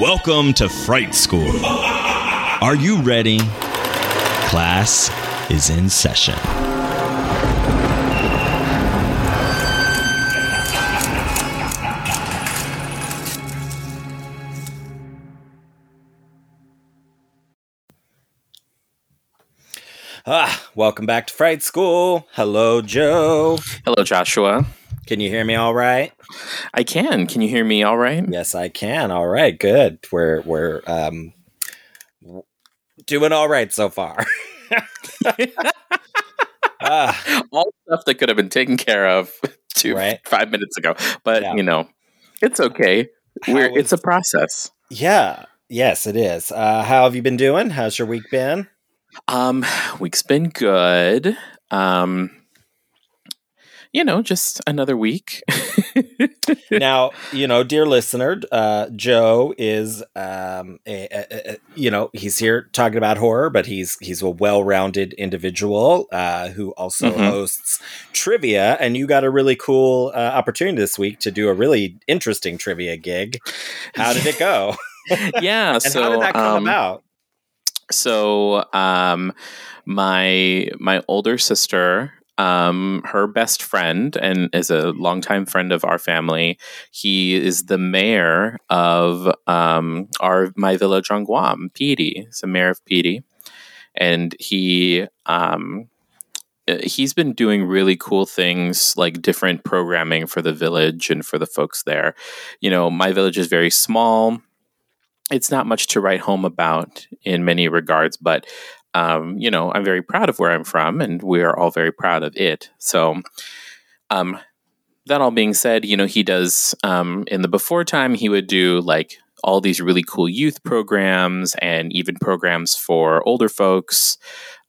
Welcome to Fright School. Are you ready? Class is in session. Ah, welcome back to Fright School. Hello, Joe. Hello, Joshua. Can you hear me all right? I can. Can you hear me all right? Yes, I can. All right, good. We're we're um doing all right so far. ah. All stuff that could have been taken care of two right? five minutes ago, but yeah. you know, it's okay. We're was, it's a process. Yeah. Yes, it is. Uh, how have you been doing? How's your week been? Um, week's been good. Um, you know, just another week. now, you know, dear listener, uh, Joe is, um, a, a, a, you know, he's here talking about horror, but he's he's a well-rounded individual uh, who also mm-hmm. hosts trivia. And you got a really cool uh, opportunity this week to do a really interesting trivia gig. How did it go? yeah. and so, how did that come um, about? So, um, my my older sister um, her best friend and is a longtime friend of our family. He is the mayor of um, our my village on Guam, Piti. He's the mayor of Piti, and he um, he's been doing really cool things like different programming for the village and for the folks there. You know, my village is very small. It's not much to write home about in many regards, but um, you know, I'm very proud of where I'm from, and we are all very proud of it. So, um, that all being said, you know, he does um, in the before time, he would do like all these really cool youth programs and even programs for older folks,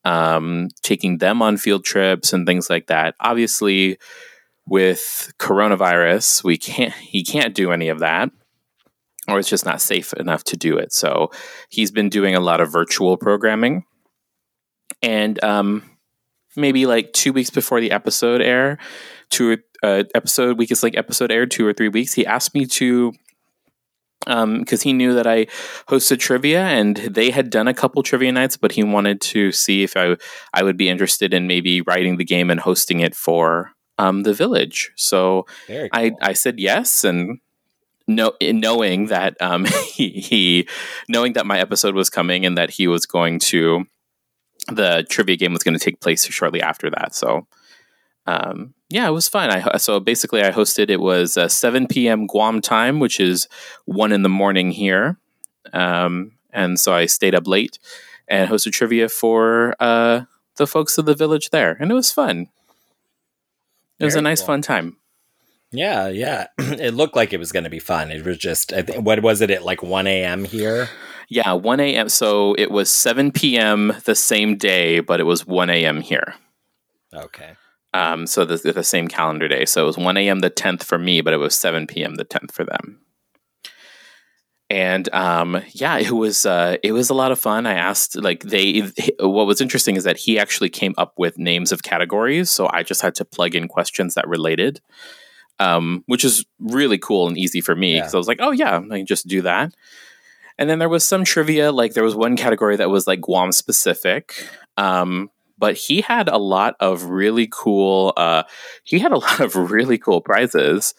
um, taking them on field trips and things like that. Obviously, with coronavirus, we can't he can't do any of that or it's just not safe enough to do it. So he's been doing a lot of virtual programming and um, maybe like two weeks before the episode air, two uh, episode week is like episode aired two or three weeks. He asked me to um because he knew that I hosted trivia and they had done a couple trivia nights, but he wanted to see if I I would be interested in maybe writing the game and hosting it for um the village. So cool. I I said yes and no, knowing that um, he, he, knowing that my episode was coming and that he was going to the trivia game was going to take place shortly after that. So, um, yeah, it was fun. I so basically I hosted. It was uh, 7 p.m. Guam time, which is one in the morning here, um, and so I stayed up late and hosted trivia for uh, the folks of the village there, and it was fun. It Very was a nice, cool. fun time. Yeah, yeah. It looked like it was going to be fun. It was just, I think, what was it at like 1 a.m. here? Yeah, 1 a.m. So it was 7 p.m. the same day, but it was 1 a.m. here. Okay. Um, so the, the same calendar day. So it was 1 a.m. the 10th for me, but it was 7 p.m. the 10th for them. And um, yeah, it was uh, it was a lot of fun. I asked like they. What was interesting is that he actually came up with names of categories, so I just had to plug in questions that related, um, which is really cool and easy for me because yeah. I was like, oh yeah, I can just do that. And then there was some trivia, like there was one category that was like Guam specific. Um, but he had a lot of really cool uh, he had a lot of really cool prizes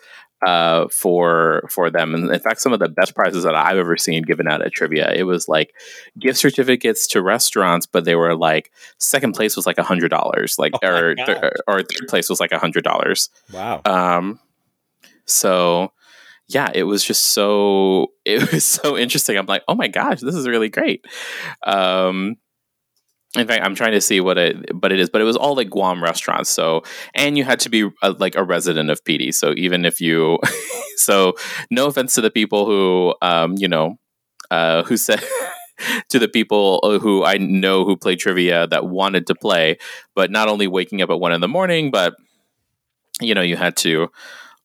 uh, for for them and in fact some of the best prizes that i've ever seen given out at trivia it was like gift certificates to restaurants but they were like second place was like a hundred dollars like oh or, th- or third place was like a hundred dollars wow um so yeah, it was just so it was so interesting. I'm like, oh my gosh, this is really great. Um, In fact, I'm trying to see what it, but it is, but it was all like Guam restaurants. So, and you had to be a, like a resident of Piti. So even if you, so no offense to the people who, um, you know, uh, who said to the people uh, who I know who play trivia that wanted to play, but not only waking up at one in the morning, but you know, you had to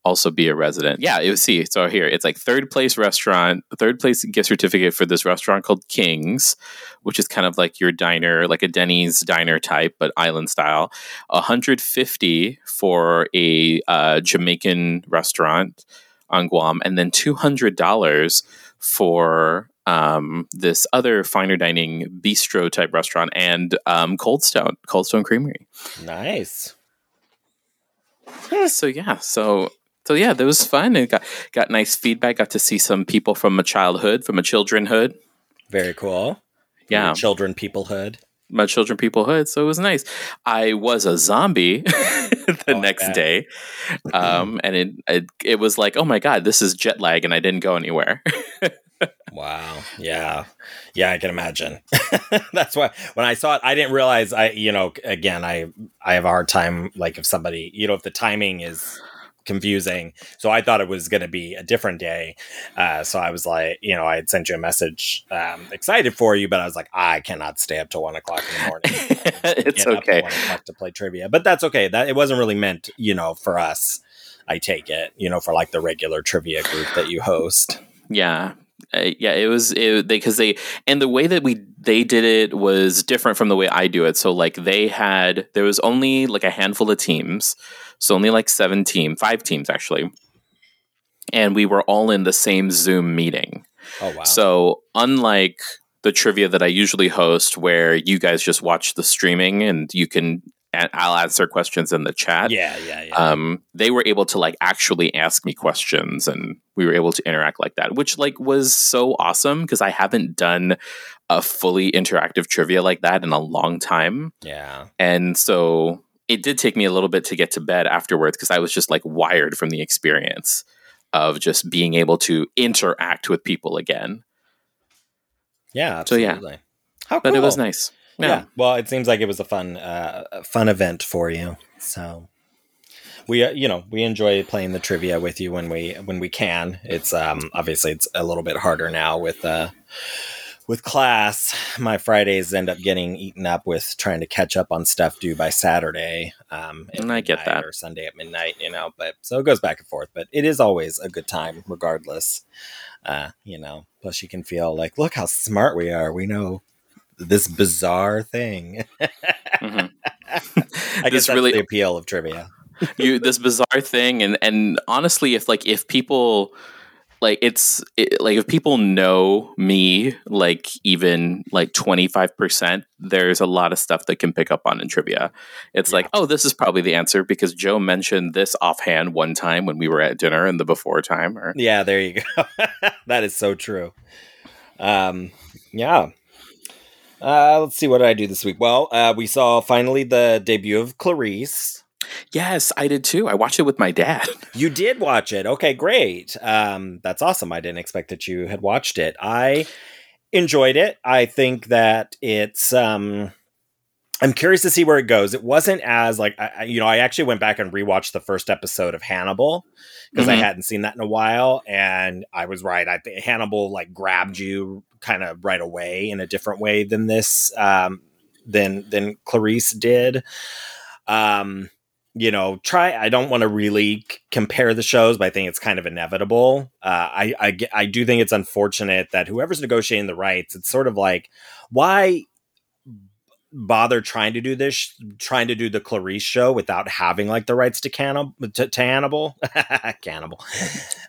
also be a resident. Yeah, it was see. So here it's like third place restaurant, third place gift certificate for this restaurant called Kings, which is kind of like your diner, like a Denny's diner type, but island style. 150 for a uh, Jamaican restaurant on Guam, and then $200 for um, this other finer dining bistro type restaurant and um, Cold Stone, Cold Stone Creamery. Nice. So yeah, so so yeah, that was fun and got got nice feedback. Got to see some people from a childhood, from a childrenhood. Very cool. Yeah, Your children peoplehood. my children peoplehood. So it was nice. I was a zombie the Oh, next day, um, and it, it it was like, oh my god, this is jet lag, and I didn't go anywhere. Wow. Yeah. Yeah, I can imagine. That's why when I saw it, I didn't realize I, you know, again, I I have a hard time like if somebody, you know, if the timing is confusing. So I thought it was going to be a different day. Uh, so I was like, you know, I had sent you a message, um, excited for you, but I was like, I cannot stay up till one o'clock in the morning. it's Get up at okay. one o'clock to play trivia, but that's okay. That it wasn't really meant, you know, for us. I take it, you know, for like the regular trivia group that you host. Yeah. Uh, yeah, it was it, they because they and the way that we they did it was different from the way I do it. So like they had there was only like a handful of teams, so only like seven team, five teams actually, and we were all in the same Zoom meeting. Oh wow! So unlike the trivia that I usually host, where you guys just watch the streaming and you can and I'll answer questions in the chat. yeah, yeah, yeah. Um, they were able to like actually ask me questions, and we were able to interact like that, which like was so awesome because I haven't done a fully interactive trivia like that in a long time, yeah. and so it did take me a little bit to get to bed afterwards because I was just like wired from the experience of just being able to interact with people again. Yeah, So, yeah. absolutely. How But it was nice. Yeah. Yeah. Well, it seems like it was a fun, uh, fun event for you. So we, uh, you know, we enjoy playing the trivia with you when we when we can. It's um obviously it's a little bit harder now with uh with class. My Fridays end up getting eaten up with trying to catch up on stuff due by Saturday. Um, And I get that. Or Sunday at midnight, you know. But so it goes back and forth. But it is always a good time, regardless. Uh, you know. Plus, you can feel like, look how smart we are. We know this bizarre thing. Mhm. I guess really- the appeal of trivia. you this bizarre thing and and honestly if like if people like it's it, like if people know me like even like 25% there's a lot of stuff that can pick up on in trivia it's like oh this is probably the answer because joe mentioned this offhand one time when we were at dinner in the before time or Yeah, there you go. that is so true. Um, yeah. Uh, let's see what did I do this week. Well, uh, we saw finally the debut of Clarice. Yes i did too i watched it with my dad You did watch it. Okay, great. Um, that's awesome. I didn't expect that you had watched it. I enjoyed it. I think that it's. Um, I'm curious to see where it goes. It wasn't as like I, I- you know. I actually went back and rewatched the first episode of Hannibal because I Mhm. hadn't seen that in a while, and I was right. I think Hannibal like grabbed you kind of right away in a different way than this um, than than Clarice did. Um, you know, try. I don't want to really c- compare the shows, but I think it's kind of inevitable. Uh, I, I I do think it's unfortunate that whoever's negotiating the rights, it's sort of like why bother trying to do this, trying to do the Clarice show without having like the rights to cannibal to, to Hannibal, cannibal.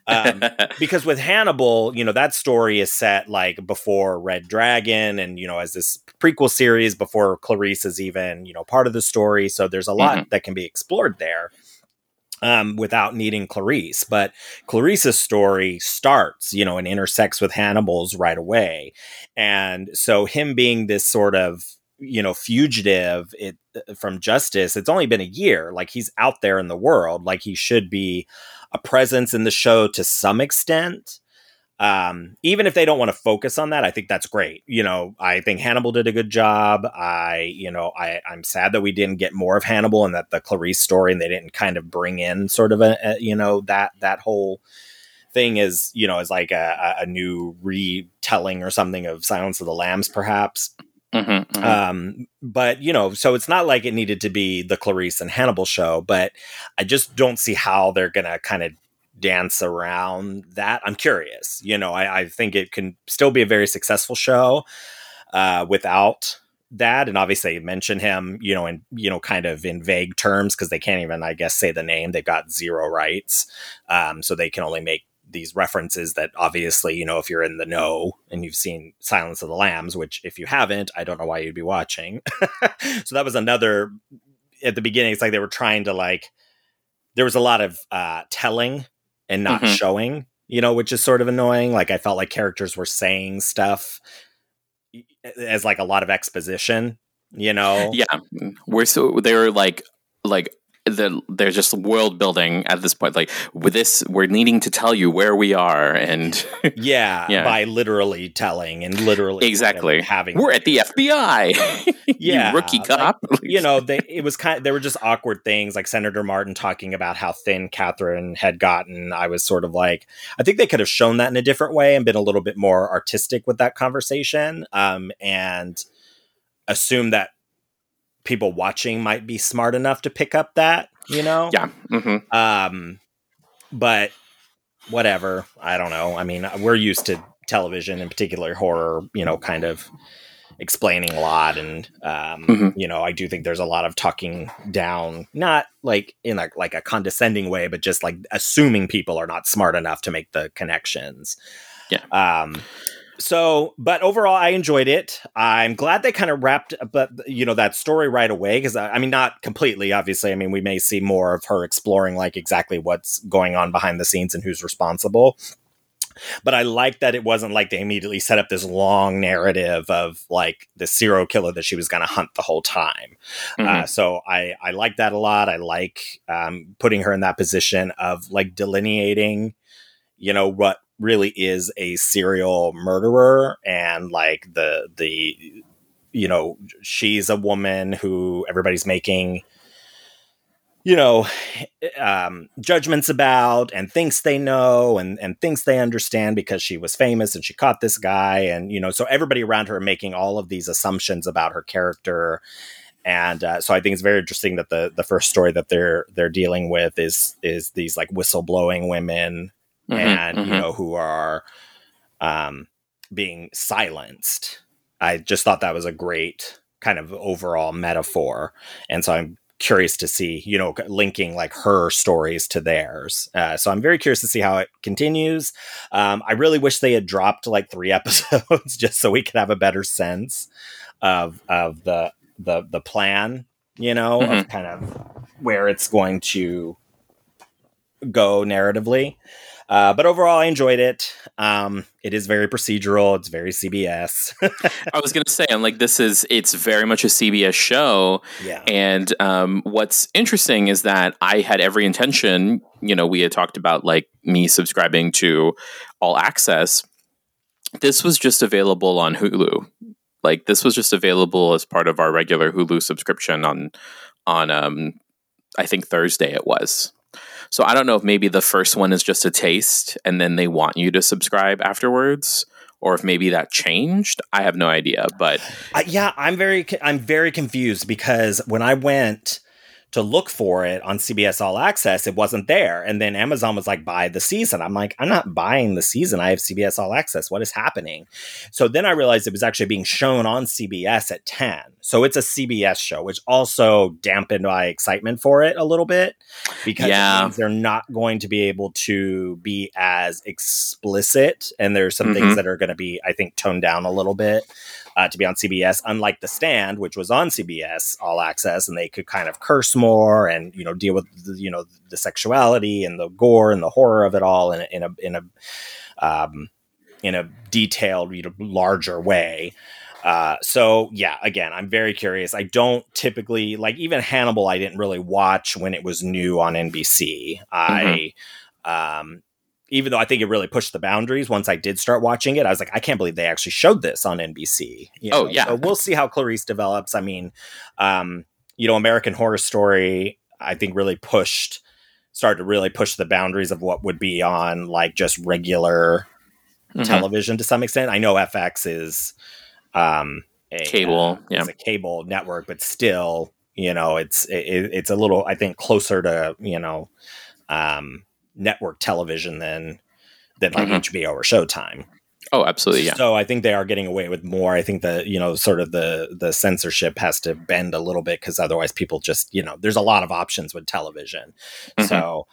Um, because with Hannibal, you know, that story is set like before Red Dragon and, you know, as this prequel series before Clarice is even, you know, part of the story. So there's a lot that can be explored there um, without needing Clarice. But Clarice's story starts, you know, and intersects with Hannibal's right away. And so him being this sort of, you know, fugitive it, from justice, it's only been a year. Like he's out there in the world. Like he should be a presence in the show to some extent. um, even if they don't want to focus on that, I think that's great. You know, I think Hannibal did a good job. I, you know, I, I'm sad that we didn't get more of Hannibal and that the Clarice story and they didn't kind of bring in sort of a, a you know, that, that whole thing is, you know, is like a, a new retelling or something of Silence of the Lambs, perhaps. Mm-hmm, mm-hmm. Um, but you know, so it's not like it needed to be the Clarice and Hannibal show, but I just don't see how they're gonna kind of dance around that. I'm curious. You know, I, I think it can still be a very successful show uh, without that. And obviously, mention him, you know, in you know, kind of in vague terms because they can't even, I guess, say the name. They've got zero rights, um, so they can only make these references that obviously, you know, if you're in the know and you've seen Silence of the Lambs, which if you haven't, I don't know why you'd be watching. so that was another at the beginning. It's like they were trying to like there was a lot of uh, telling and not mm-hmm. showing, you know, which is sort of annoying. Like I felt like characters were saying stuff as like a lot of exposition, you know. Yeah. We're so they were like like the they're just world building at this point. Like with this we're needing to tell you where we are and yeah, yeah. by literally telling and literally exactly. having we're at the FBI yeah rookie cop. like, you know they it was kind of, there were just awkward things like Senator Martin talking about how thin Catherine had gotten. I was sort of like I think they could have shown that in a different way and been a little bit more artistic with that conversation um and assume that people watching might be smart enough to pick up that, you know? Yeah. Mm-hmm. Um, but whatever. I don't know. I mean, we're used to television, in particular horror, you know, kind of explaining a lot and um, mm-hmm. you know i do think there's a lot of talking down not like in a like a condescending way but just like assuming people are not smart enough to make the connections yeah um so but overall i enjoyed it. I'm glad they kind of wrapped but you know that story right away because I, I, mean not completely obviously. I mean we may see more of her exploring like exactly what's going on behind the scenes and who's responsible. But i like that it wasn't like they immediately set up this long narrative of like the serial killer that she was going to hunt the whole time. Mm-hmm. uh, so i i like that a lot. I like um, putting her in that position of like delineating you know what really is a serial murderer and like the the you know she's a woman who everybody's making you know um, judgments about and thinks they know and and thinks they understand because she was famous and she caught this guy and you know so everybody around her making all of these assumptions about her character. And uh, so I think it's very interesting that the the first story that they're they're dealing with is is these like whistleblowing women mm-hmm, and mm-hmm. you know who are um, being silenced. I just thought that was a great kind of overall metaphor, and so I'm curious to see you know linking like her stories to theirs. Uh, so I'm very curious to see how it continues. Um, I really wish they had dropped like three episodes just so we could have a better sense of of the the the plan. You know, mm-hmm. of kind of where it's going to go narratively. Uh, but overall, I enjoyed it. Um, it is very procedural. It's very CBS. I was going to say, I'm like, this is, it's very much a CBS show. Yeah. And um, what's interesting is that I had every intention, you know, we had talked about like me subscribing to All Access. This was just available on Hulu. Like, this was just available as part of our regular Hulu subscription on, on, um, I think Thursday it was. So I don't know if maybe the first one is just a taste and then they want you to subscribe afterwards or if maybe that changed. I have no idea, but uh, yeah, I'm very I'm very confused because when I went to look for it on CBS All Access, it wasn't there. And then Amazon was like, buy the season. I'm like, I'm not buying the season. I have CBS All Access. What is happening? So then I realized it was actually being shown on CBS at 10. So it's a CBS show, which also dampened my excitement for it a little bit because yeah. they're not going to be able to be as explicit. And there's some mm-hmm. things that are going to be, I think, toned down a little bit uh, to be on CBS, unlike The Stand, which was on CBS All Access, and they could kind of curse more and you know deal with the, you know the sexuality and the gore and the horror of it all in a, in a in a um, in a detailed, you know, larger way. Uh, so yeah, again, I'm very curious. I don't typically like even Hannibal. I didn't really watch when it was new on NBC. Mm-hmm. I um, even though I think it really pushed the boundaries once I did start watching it, I was like, I can't believe they actually showed this on NBC. You Oh, yeah. So we'll see how Clarice develops. I mean, um, you know, American Horror Story, I think really pushed, started to really push the boundaries of what would be on like just regular Mhm. television to some extent. I know FX is um, a Cable, uh, yeah. is a cable network, but still, you know, it's it, it's a little I think closer to you know um, network television than than like Mhm. HBO or Showtime. Oh, absolutely. Yeah. So I think they are getting away with more. I think that you know, sort of the the censorship has to bend a little bit because otherwise, people just you know, there's a lot of options with television. Mhm. So.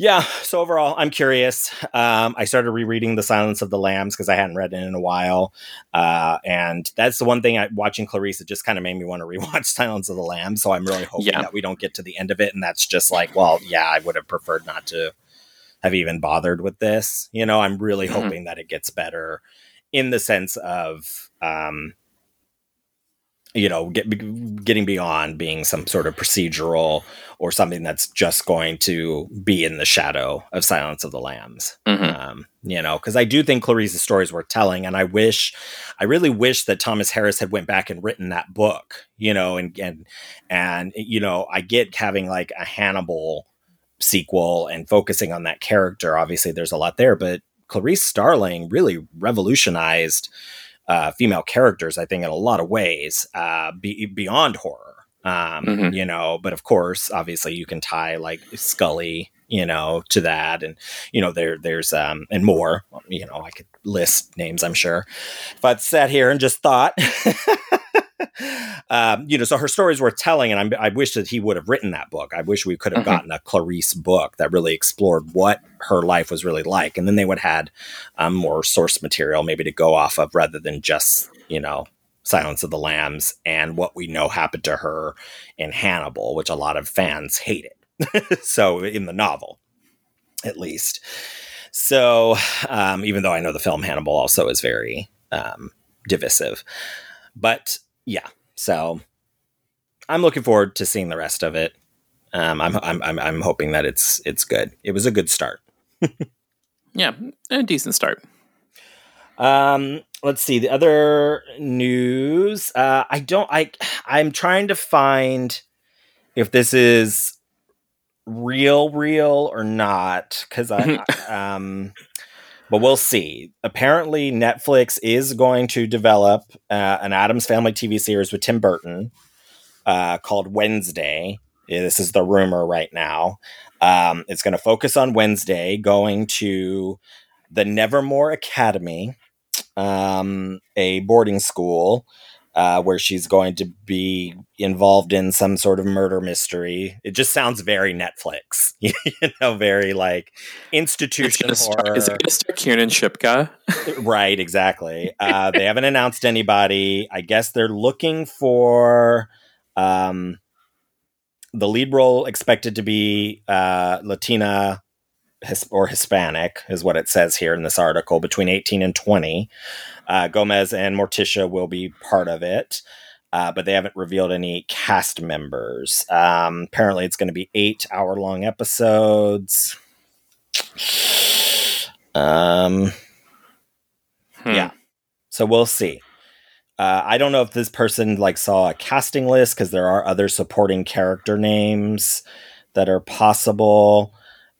Yeah, so overall, I'm curious. Um, I started rereading The Silence of the Lambs because I hadn't read it in a while, uh, and that's the one thing. I, watching Clarice, it just kind of made me want to rewatch Silence of the Lambs. So I'm really hoping Yeah. that we don't get to the end of it, and that's just like, well, yeah, I would have preferred not to have even bothered with this. You know, I'm really Mhm. hoping that it gets better in the sense of, um, you know, get, getting beyond being some sort of procedural or something that's just going to be in the shadow of Silence of the Lambs. Mhm. Um, you know, because I do think Clarice's story is worth telling, and I wish, I really wish that Thomas Harris had went back and written that book. You know, and and and you know, I get having like a Hannibal sequel and focusing on that character. Obviously, there's a lot there, but Clarice Starling really revolutionized uh, female characters, I think, in a lot of ways, uh, be, beyond horror. Um, Mhm. You know, but of course, obviously, you can tie like Scully, you know, to that, and you know, there, there's, um, and more. You know, I could list names, I'm sure. If I sat here and just thought, um, you know, so her story is worth telling, and I'm, I wish that he would have written that book. I wish we could have Mhm. gotten a Clarice book that really explored what her life was really like, and then they would have had um, more source material maybe to go off of rather than just you know Silence of the Lambs and what we know happened to her in Hannibal, which a lot of fans hated. so in the novel, at least. So um, even though I know the film Hannibal also is very um, divisive, but yeah. So I'm looking forward to seeing the rest of it. Um, I'm, I'm I'm I'm hoping that it's it's good. It was a good start. Yeah. A decent start. Um, let's see the other news. Uh, I don't. I I'm trying to find if this is real, real or not, because I um. But we'll see. Apparently, Netflix is going to develop uh, an Addams Family TV series with Tim Burton uh, called Wednesday. This is the rumor right now. Um, it's going to focus on Wednesday, going to the Nevermore Academy, um, a boarding school uh, where she's going to be involved in some sort of murder mystery. It just sounds very Netflix, you know, very like It's institution gonna start, is it start Kiernan Shipka? right, exactly. Uh, they haven't announced anybody. I guess they're looking for um, the lead role expected to be uh, Latina or Hispanic, is what it says here in this article, between 18 and 20. Uh, Gomez and Morticia will be part of it. Uh, but they haven't revealed any cast members. Um, apparently, it's going to be eight hour long episodes. Um, Hmm. Yeah. So we'll see. Uh, I don't know if this person like saw a casting list because there are other supporting character names that are possible.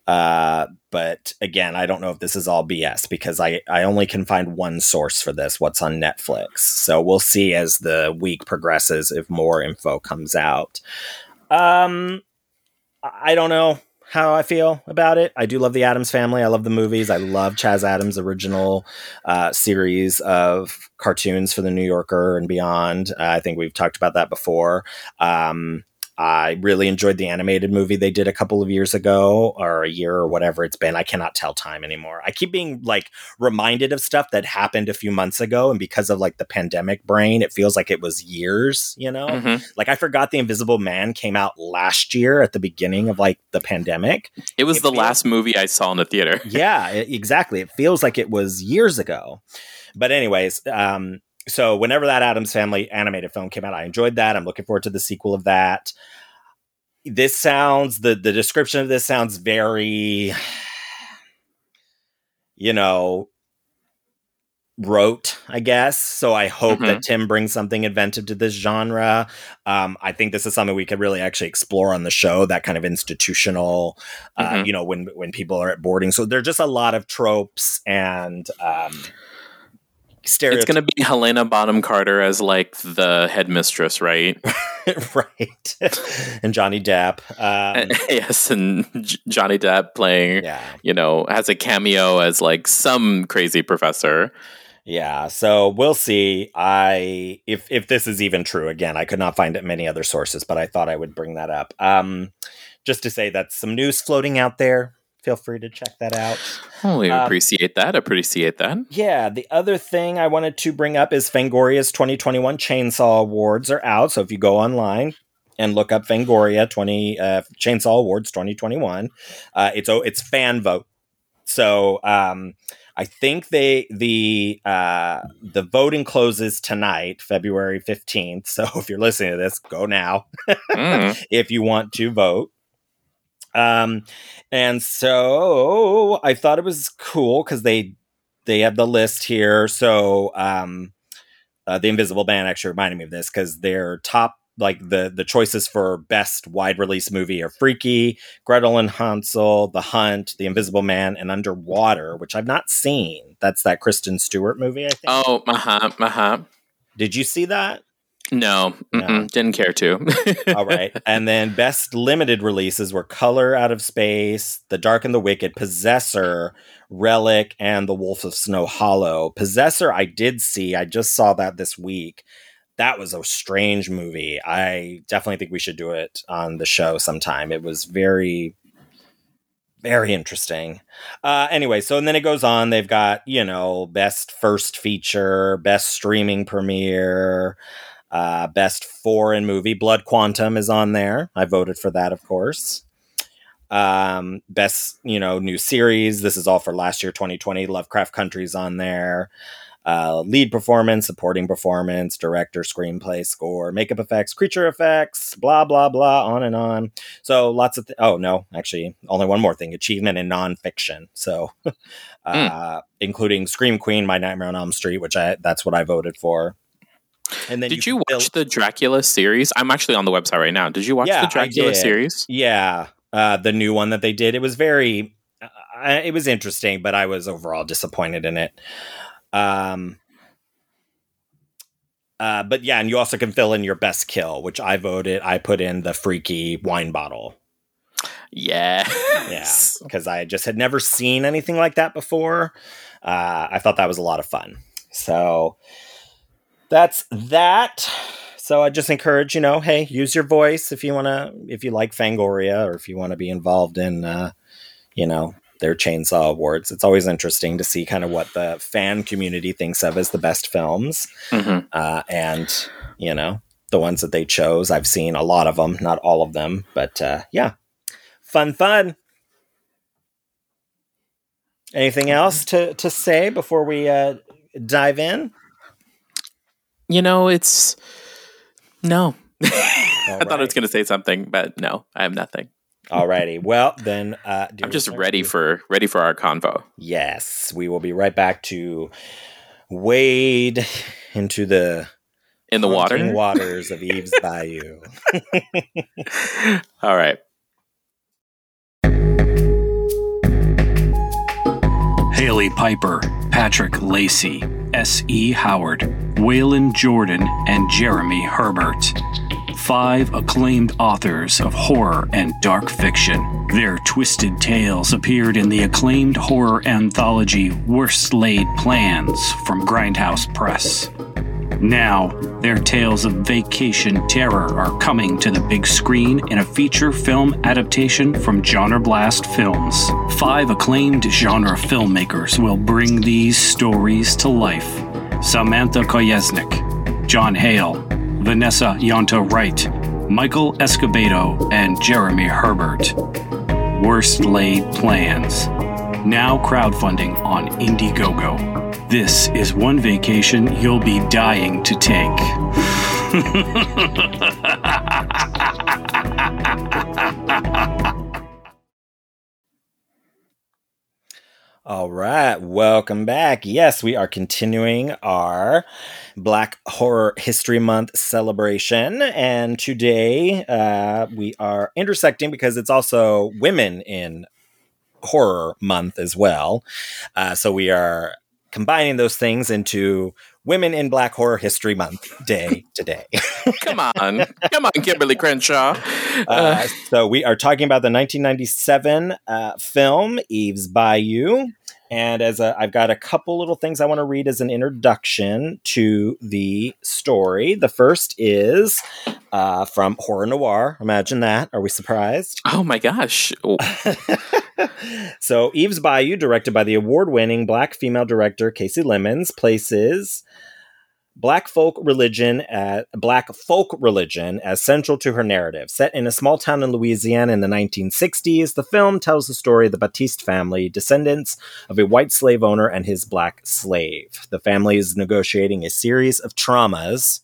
Uh, but again, I don't know if this is all BS because I, I only can find one source for this, what's on Netflix. So we'll see as the week progresses if more info comes out. Um, I don't know how I feel about it. I do love the Addams family. I love the movies. I love Chas Addams' original uh, series of cartoons for the New Yorker and beyond. Uh, I think we've talked about that before. Um, I really enjoyed the animated movie they did a couple of years ago, or a year or whatever it's been. I cannot tell time anymore. I keep being like reminded of stuff that happened a few months ago, and because of like the pandemic brain, it feels like it was years. You know, Mhm. like I forgot the Invisible Man came out last year at the beginning of like the pandemic. It was It the feels- last movie I saw in the theater. yeah, e- exactly. It feels like it was years ago. But anyways, um, so whenever that Addams Family animated film came out, I enjoyed that. I'm looking forward to the sequel of that. This sounds the the description of this sounds very you know, rote, I guess. So I hope Mhm. that Tim brings something inventive to this genre. Um, I think this is something we could really actually explore on the show. That kind of institutional, uh, Mhm. you know, when when people are at boarding. So there are just a lot of tropes and um, It's going to be Helena Bonham Carter as like the headmistress, right? right, and Johnny Depp. Um, yes, and J- Johnny Depp playing, yeah, you know, has a cameo as like some crazy professor. yeah. So we'll see. I if if this is even true. Again, I could not find it many other sources, but I thought I would bring that up. Um, just to say that some news floating out there. Feel free to check that out. Oh, we Uh, appreciate that. Appreciate that. Yeah, the other thing I wanted to bring up is Fangoria's 2021 Chainsaw Awards are out. So if you go online and look up Fangoria 20 uh, Chainsaw Awards 2021, uh, it's oh, it's fan vote. So um, I think they the uh, the voting closes tonight, February 15th. So if you're listening to this, go now Mm. if you want to vote. Um, and so I thought it was cool because they they have the list here. So um, uh, the Invisible Man actually reminded me of this because their top like the the choices for best wide release movie are Freaky, Gretel and Hansel, The Hunt, The Invisible Man, and Underwater, which I've not seen. That's that Kristen Stewart movie. I think. Oh, uh huh, uh huh. Did you see that? No, No. didn't care to. All right. And then best limited releases were Color Out of Space, The Dark and the Wicked, Possessor, Relic, and The Wolf of Snow Hollow. Possessor, I did see. I just saw that this week. That was a strange movie. I definitely think we should do it on the show sometime. It was very, very interesting. Uh, anyway, so and then it goes on. They've got, you know, best first feature, best streaming premiere, uh, best foreign movie. Blood Quantum is on there. I voted for that, of course. Um, best, you know, new series. This is all for last year, 2020. Lovecraft Country's on there. Uh, lead performance, supporting performance, director, screenplay, score, makeup effects, creature effects, blah blah blah, on and on. So lots of. Th- oh no, actually, only one more thing: achievement in nonfiction. So, uh, including Scream Queen, My Nightmare on Elm Street, which I that's what I voted for. And then Did you can watch fill- the Dracula series? I'm actually on the website right now. Did you watch Yeah, the Dracula series? Yeah, uh, the new one that they did. It was very, uh, it was interesting, but I was overall disappointed in it. Um, uh, but yeah, and you also can fill in your best kill, which I voted. I put in the freaky wine bottle. Yeah. Yeah, because I just had never seen anything like that before. Uh, I thought that was a lot of fun. So that's that. So I just encourage, you know, hey, use your voice if you want to, if you like Fangoria or if you want to be involved in, uh, you know, their Chainsaw Awards. It's always interesting to see kind of what the fan community thinks of as the best films. Mhm. Uh, and, you know, the ones that they chose. I've seen a lot of them, not all of them, but uh, yeah, fun, fun. Anything else to, to say before we uh, dive in? You know, it's no. I thought I was going to say something, but no, I have nothing. Alrighty. Well, then, uh, dear I'm just ready for ready for our convo. Yes, we will be right back to wade into the In the haunting water. waters of Eve's Bayou. All right. Hailey Piper, Patrick Lacey, S.E. Howard, Waylon Jordan, and Jeremy Herbert. Five acclaimed authors of horror and dark fiction. Their twisted tales appeared in the acclaimed horror anthology Worst Laid Plans from Grindhouse Press. Now, their tales of vacation terror are coming to the big screen in a feature film adaptation from Genre Blast Films. Five acclaimed genre filmmakers will bring these stories to life Samantha Kolesnik, John Hale, Vanessa Ionta Wright, Michael Escobedo, and Jeremy Herbert. Worst Laid Plans. Now crowdfunding on Indiegogo. This is one vacation you'll be dying to take. All right, welcome back. Yes, we are continuing our Black Horror History Month celebration. And today uh, we are intersecting because it's also Women in Horror Month as well. Uh, so we are combining those things into Women in Black Horror History Month Day today. come on. Come on, Kimberlé Crenshaw. Uh, so we are talking about the 1997 uh, film Eve's Bayou. And as a, I've got a couple little things I want to read as an introduction to the story. The first is uh, from Horror Noir. Imagine that. Are we surprised? Oh my gosh. Oh. so, Eve's Bayou, directed by the award winning black female director Kasi Lemmons, places black folk religion at black folk religion as central to her narrative. Set in a small town in louisiana in the 1960s the film tells the story of the batiste family descendants of a white slave owner and his black slave. The family is negotiating a series of traumas.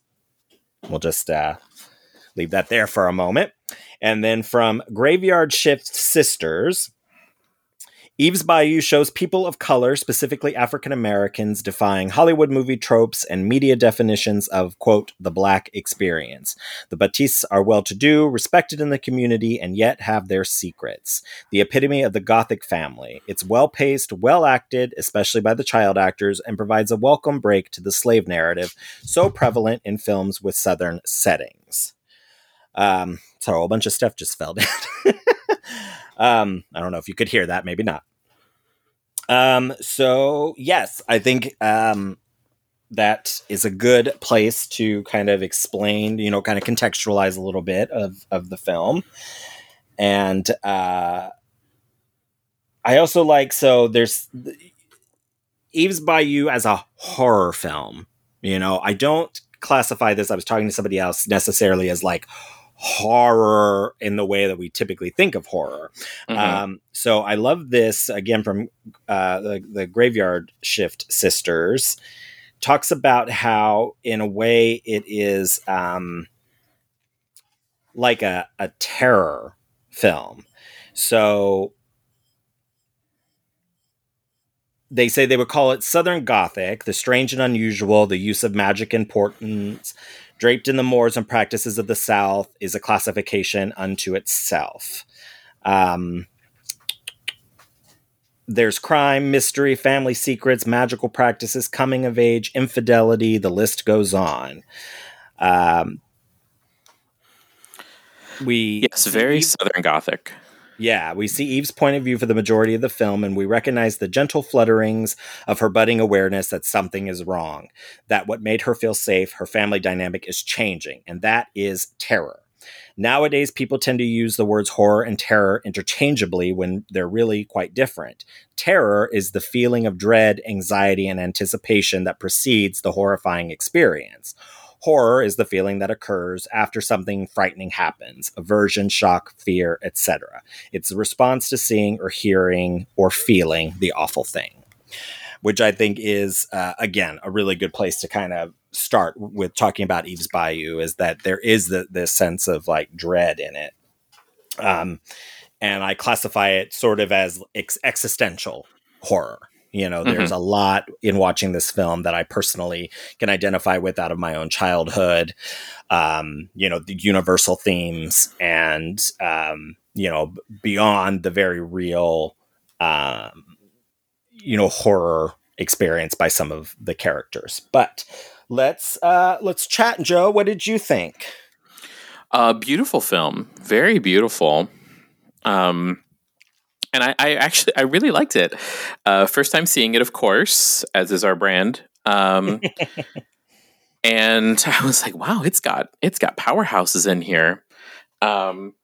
We'll just uh, leave that there for a moment. And then from graveyard shift sisters Eve's Bayou shows people of color, specifically African Americans, defying Hollywood movie tropes and media definitions of, quote, the black experience. The Batistes are well to do, respected in the community, and yet have their secrets. The epitome of the Gothic family. It's well paced, well acted, especially by the child actors, and provides a welcome break to the slave narrative so prevalent in films with Southern settings. Um, so a whole bunch of stuff just fell down. Um, I don't know if you could hear that, maybe not. Um, so yes, I think um, that is a good place to kind of explain, you know, kind of contextualize a little bit of of the film. And uh, I also like so there's Eve's Bayou as a horror film. You know, I don't classify this. I was talking to somebody else necessarily as like horror in the way that we typically think of horror. Mm-hmm. Um, so I love this again from uh, the, the Graveyard Shift Sisters. Talks about how, in a way, it is um, like a, a terror film. So they say they would call it Southern Gothic, the strange and unusual, the use of magic and portents, draped in the mores and practices of the South, is a classification unto itself. Um, there's crime, mystery, family secrets, magical practices, coming of age, infidelity, the list goes on. Um, we yes, very Southern Gothic. Yeah, we see Eve's point of view for the majority of the film, and we recognize the gentle flutterings of her budding awareness that something is wrong, that what made her feel safe, her family dynamic is changing, and that is terror. Nowadays, people tend to use the words horror and terror interchangeably when they're really quite different. Terror is the feeling of dread, anxiety, and anticipation that precedes the horrifying experience. Horror is the feeling that occurs after something frightening happens aversion, shock, fear, etc. It's a response to seeing or hearing or feeling the awful thing, which I think is, uh, again, a really good place to kind of start with talking about Eve's Bayou is that there is the, this sense of like dread in it. Um, and I classify it sort of as ex- existential horror. You know, there's mm-hmm. a lot in watching this film that I personally can identify with out of my own childhood. Um, you know, the universal themes and, um, you know, beyond the very real, um, you know, horror experience by some of the characters. But let's uh, let's chat, Joe. What did you think? A uh, beautiful film, very beautiful. Um, and I, I, actually I really liked it. Uh, first time seeing it, of course, as is our brand. Um, and I was like, wow, it's got it's got powerhouses in here. Um,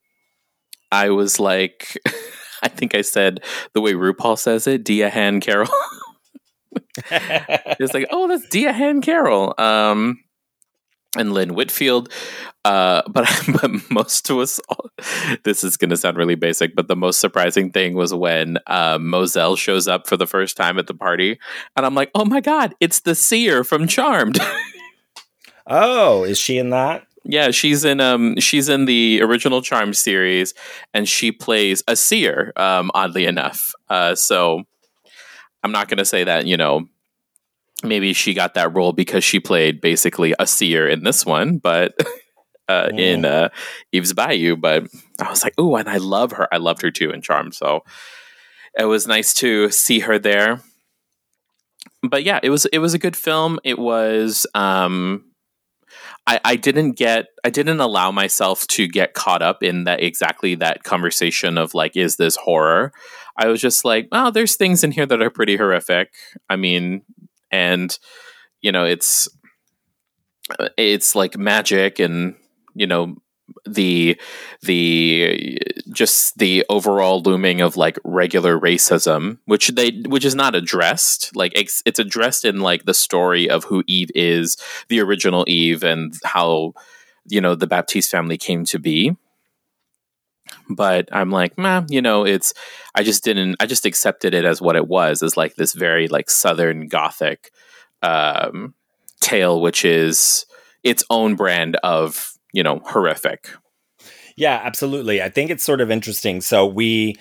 I was like, I think I said the way RuPaul says it, Diahann Carroll. it's like, oh, that's Diahann Carroll. Um, and Lynn Whitfield. Uh, but, but most of us, this is going to sound really basic, but the most surprising thing was when uh, Mozelle shows up for the first time at the party. And I'm like, oh my God, it's the seer from Charmed. oh, is she in that? Yeah, she's in um she's in the original Charm series and she plays a seer, um, oddly enough. Uh so I'm not going to say that, you know, maybe she got that role because she played basically a seer in this one, but uh, mm. in uh, Eve's Bayou. But I was like, oh, and I love her. I loved her too in Charm. So it was nice to see her there. But yeah, it was it was a good film. It was um, I, I didn't get I didn't allow myself to get caught up in that exactly that conversation of like, is this horror? I was just like, oh, there's things in here that are pretty horrific. I mean, and you know, it's it's like magic and you know the the just the overall looming of like regular racism which they which is not addressed. Like it's, it's addressed in like the story of who eve is the original eve and how you know the baptiste family came to be but i'm like man you know it's i just didn't i just accepted it as what it was as like this very like southern gothic um tale which is its own brand of you know, horrific. Yeah, absolutely. I think it's sort of interesting. So we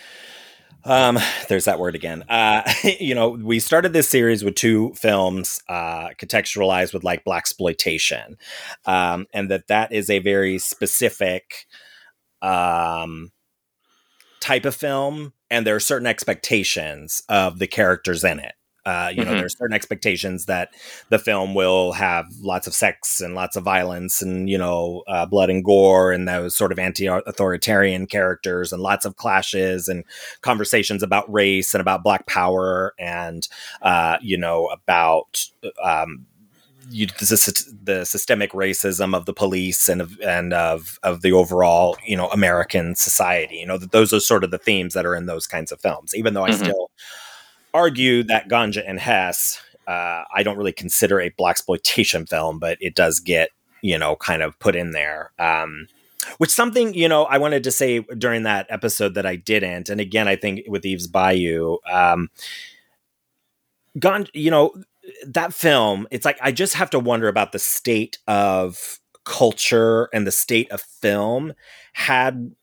um there's that word again uh you know we started this series with two films uh contextualized with like black exploitation um and that that is a very specific um type of film and there are certain expectations of the characters in it uh, you mm-hmm. know, there's certain expectations that the film will have lots of sex and lots of violence and you know uh, blood and gore and those sort of anti-authoritarian characters and lots of clashes and conversations about race and about black power and uh, you know about um, you, the, the, systemic racism of the police and of and of of the overall you know American society. You know, that those are sort of the themes that are in those kinds of films. Even though I mm-hmm. still argue that Ganja and Hess, uh, I don't really consider a black exploitation film, but it does get you know kind of put in there. Um, which something you know I wanted to say during that episode that I didn't, and again I think with Eve's Bayou, um, Ganja, you know that film. It's like I just have to wonder about the state of culture and the state of film had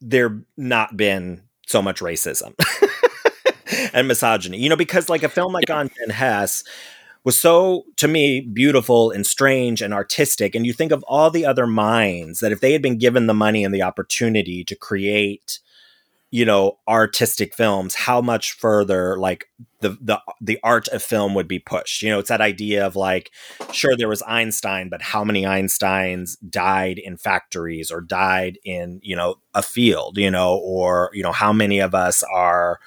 there not been so much racism. and misogyny. You know, because like a film like yeah. Hess was so to me beautiful and strange and artistic and you think of all the other minds that if they had been given the money and the opportunity to create you know artistic films how much further like the the the art of film would be pushed. You know it's that idea of like sure there was einstein but how many einsteins died in factories or died in you know a field you know or you know how many of us are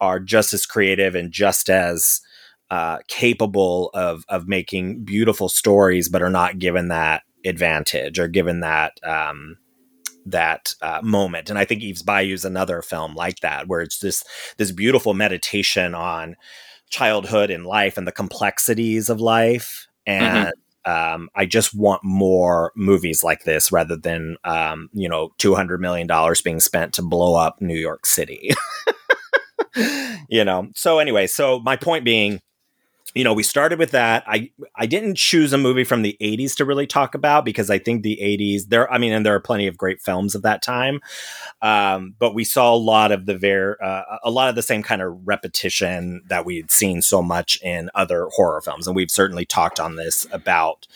are just as creative and just as uh, capable of of making beautiful stories, but are not given that advantage or given that um, that uh, moment. And I think Eve's Bayou is another film like that, where it's this this beautiful meditation on childhood and life and the complexities of life. And mm-hmm. um, I just want more movies like this rather than um, you know two hundred million dollars being spent to blow up New York City. you know. So anyway, so my point being, you know, we started with that. I I didn't choose a movie from the 80s to really talk about because I think the 80s there I mean and there are plenty of great films of that time. Um, but we saw a lot of the very uh, a lot of the same kind of repetition that we had seen so much in other horror films and we've certainly talked on this about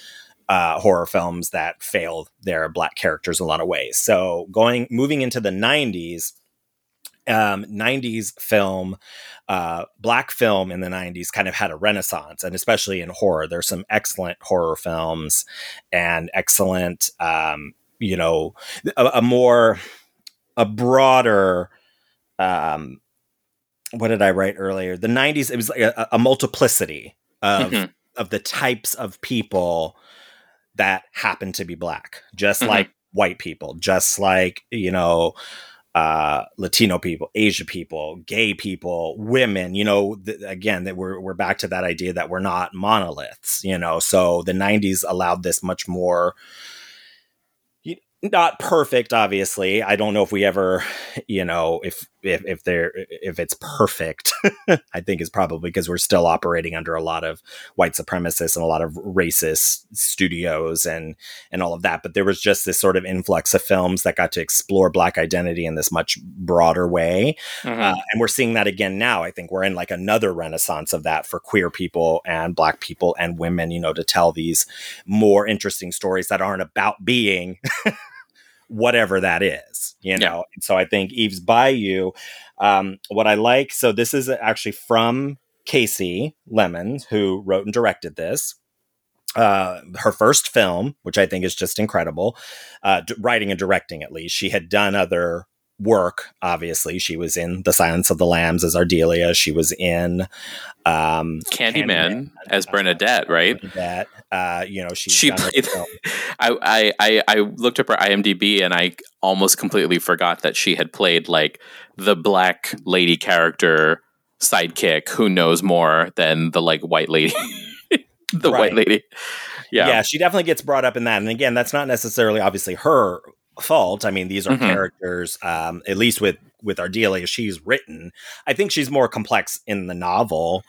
uh, horror films that fail their black characters in a lot of ways. So going moving into the 90s um, 90s film, uh, black film in the 90s kind of had a renaissance, and especially in horror. There's some excellent horror films and excellent, um, you know, a, a, more, a broader, um, what did I write earlier? The 90s, it was like a, a multiplicity of, mm-hmm. of the types of people that happen to be black, just mm-hmm. like white people, just like, you know, uh, Latino people, Asia people, gay people, women, you know, th- again, that we're, we're back to that idea that we're not monoliths, you know, so the 90s allowed this much more, not perfect, obviously. I don't know if we ever, you know, if if, if they're if it's perfect i think is probably because we're still operating under a lot of white supremacists and a lot of racist studios and and all of that. But there was just this sort of influx of films that got to explore black identity in this much broader way. Mm-hmm. uh, and we're seeing that again now. I think we're in like another renaissance of that for queer people and black people and women you know to tell these more interesting stories that aren't about being whatever that is, you know. Yeah. So I think Eve's Bayou, um, what I like, so this is actually from Kasi Lemmons, who wrote and directed this. Uh, her first film, which I think is just incredible, uh, d- writing and directing at least. She had done other work. Obviously, she was in The Silence of the Lambs as Ardelia. She was in um, Candyman, Candyman as Bernadette, right? Bernadette. Uh, you know, she played. I, I I looked up her IMDb and I almost completely forgot that she had played like the black lady character sidekick who knows more than the like white lady, the right. white lady. Yeah. yeah, she definitely gets brought up in that. And again, that's not necessarily obviously her fault. I mean, these are mm-hmm. characters, um, at least with with Ardelia, she's written. I think she's more complex in the novel,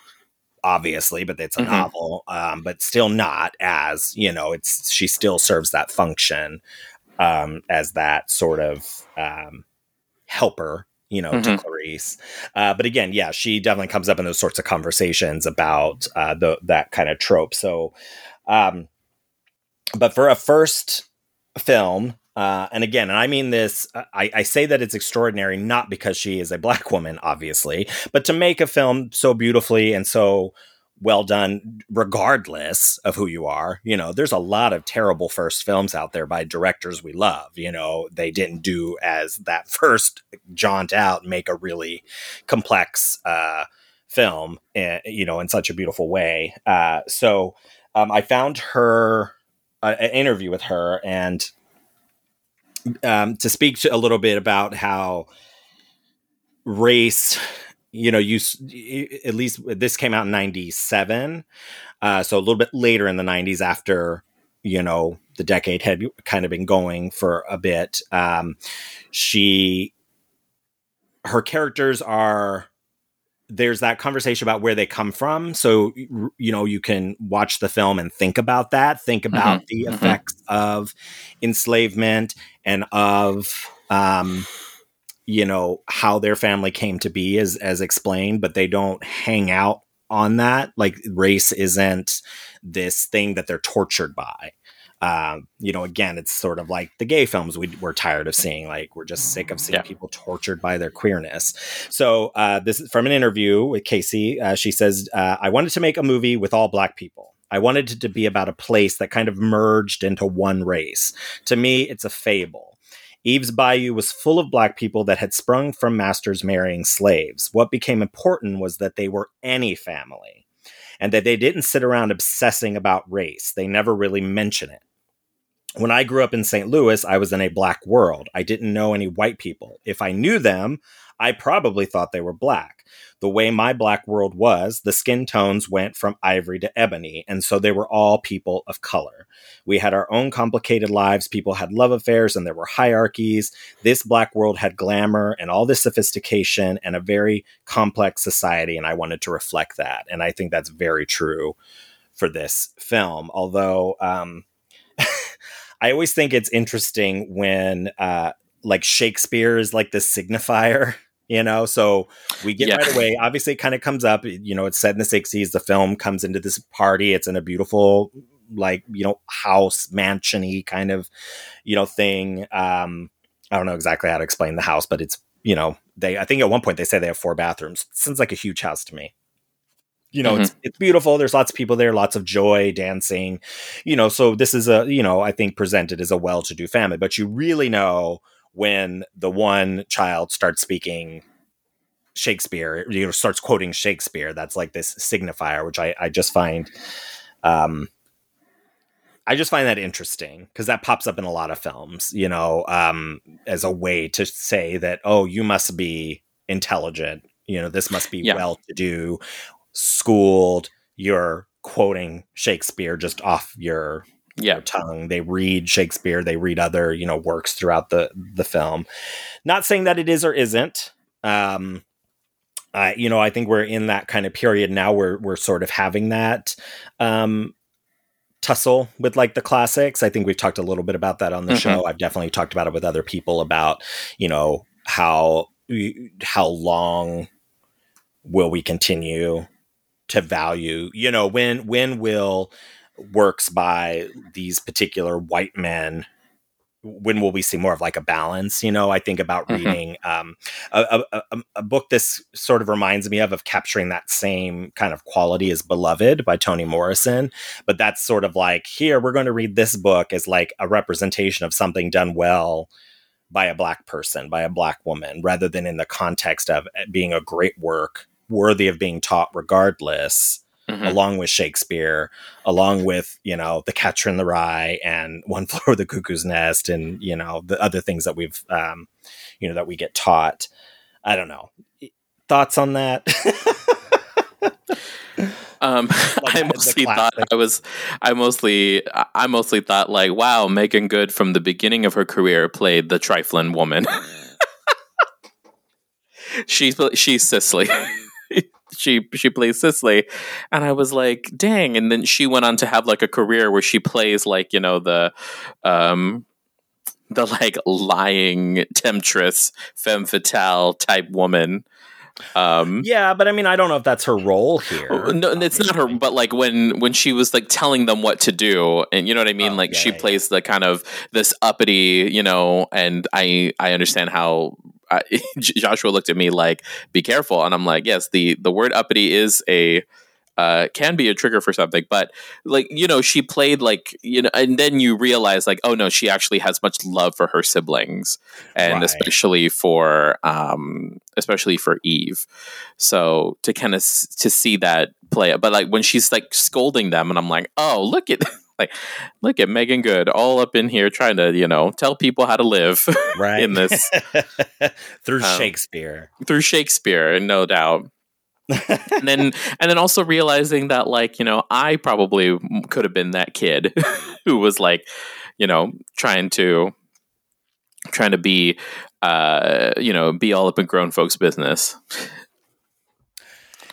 obviously, but it's a mm-hmm. novel, um, but still not as you know. It's she still serves that function um, as that sort of um, helper. You know, mm-hmm. to Clarice, uh, but again, yeah, she definitely comes up in those sorts of conversations about uh, the that kind of trope. So, um, but for a first film uh, and again, and I mean this, uh, I, I, say that it's extraordinary not because she is a black woman, obviously, but to make a film so beautifully and so well done, regardless of who you are. You know, there's a lot of terrible first films out there by directors we love. You know, they didn't do as that first jaunt out, make a really complex uh, film, uh, you know, in such a beautiful way. Uh, so um, I found her, uh, an interview with her, and um, to speak to a little bit about how race you know you at least this came out in 97 uh, so a little bit later in the 90s after you know the decade had kind of been going for a bit. Um, she her characters are there's that conversation about where they come from. So, you know, you can watch the film and think about that, think about mm-hmm. the mm-hmm. effects mm-hmm. of enslavement and of, um, you know, how their family came to be as, as explained, but they don't hang out on that. Like race isn't this thing that they're tortured by. Um, you know, again, it's sort of like the gay films we, we're tired of seeing. Like, we're just sick of seeing yeah. people tortured by their queerness. So, uh, this is from an interview with Kasi. Uh, she says, uh, I wanted to make a movie with all black people. I wanted it to be about a place that kind of merged into one race. To me, it's a fable. Eve's Bayou was full of black people that had sprung from masters marrying slaves. What became important was that they were any family and that they didn't sit around obsessing about race. They never really mention it when I grew up in St. Louis, I was in a black world. I didn't know any white people. If I knew them, I probably thought they were black. The way my black world was, the skin tones went from ivory to ebony, and so they were all people of color. We had our own complicated lives. People had love affairs, and there were hierarchies. This black world had glamour and all this sophistication and a very complex society, and I wanted to reflect that. And I think that's very true for this film. Although, um, I always think it's interesting when uh, like Shakespeare is like the signifier, you know. So we get yeah. right away. Obviously, it kind of comes up. You know, it's set in the '60s. The film comes into this party. It's in a beautiful, like you know, house mansiony kind of, you know, thing. Um, I don't know exactly how to explain the house, but it's you know, they. I think at one point they say they have four bathrooms. It sounds like a huge house to me you know, mm-hmm. it's it's beautiful. There's lots of people there, lots of joy, dancing, you know. So this is a, you know, I think presented as a well-to-do family, but you really know when the one child starts speaking Shakespeare, you know, starts quoting Shakespeare. That's like this signifier, which I I just find, um, I just find that interesting because that pops up in a lot of films, you know, um, as a way to say that oh, you must be intelligent you know this must be yeah. well to do schooled, you're quoting Shakespeare just off your yeah. tongue. They read Shakespeare, they read other, you know, works throughout the the film. Not saying that it is or isn't. Um, uh, you know, I think we're in that kind of period now where we're sort of having that um, tussle with like the classics. I think we've talked a little bit about that on the mm-hmm. show. I've definitely talked about it with other people about, you know, how how long will we continue to value, you know, when when will works by these particular white men when will we see more of like a balance you know i think about mm-hmm. reading um, a, a, a, book this sort of reminds me of of capturing that same kind of quality as beloved by toni morrison but that's sort of like here we're going to read this book as like a representation of something done well by a black person by a black woman rather than in the context of being a great work worthy of being taught regardless mm-hmm. along with Shakespeare, along with, you know, The Catcher in the Rye and One Flew Over the Cuckoo's Nest and, you know, the other things that we've, um, you know, that we get taught. I don't know. Thoughts on that? Um, like I mostly thought I was, I mostly, I mostly thought like, wow, Meagan Good from the beginning of her career played the trifling woman. she's she's Cicely she she plays Cicely, and I was like, dang! And then she went on to have like a career where she plays like you know the um the like lying temptress femme fatale type woman. Um, yeah, but I mean, I don't know if that's her role here. Oh, no, it's not her. But like when when she was like telling them what to do, and you know what I mean. Oh, like yeah, she yeah. plays the kind of this uppity, you know. And I I understand how I, Joshua looked at me like, "Be careful," and I'm like, "Yes, the the word uppity is a." Uh, can be a trigger for something, but like you know, she played like you know, and then you realize like, oh no, she actually has much love for her siblings, and right. especially for um, especially for Eve. So to kind of s- to see that play, but like when she's like scolding them, and I'm like, oh look at like look at Meagan Good all up in here trying to you know tell people how to live right. in this. Through um, Shakespeare. through Shakespeare no doubt. And then and then also realizing that like you know I probably could have been that kid who was like you know trying to trying to be uh you know be all up in grown folks business.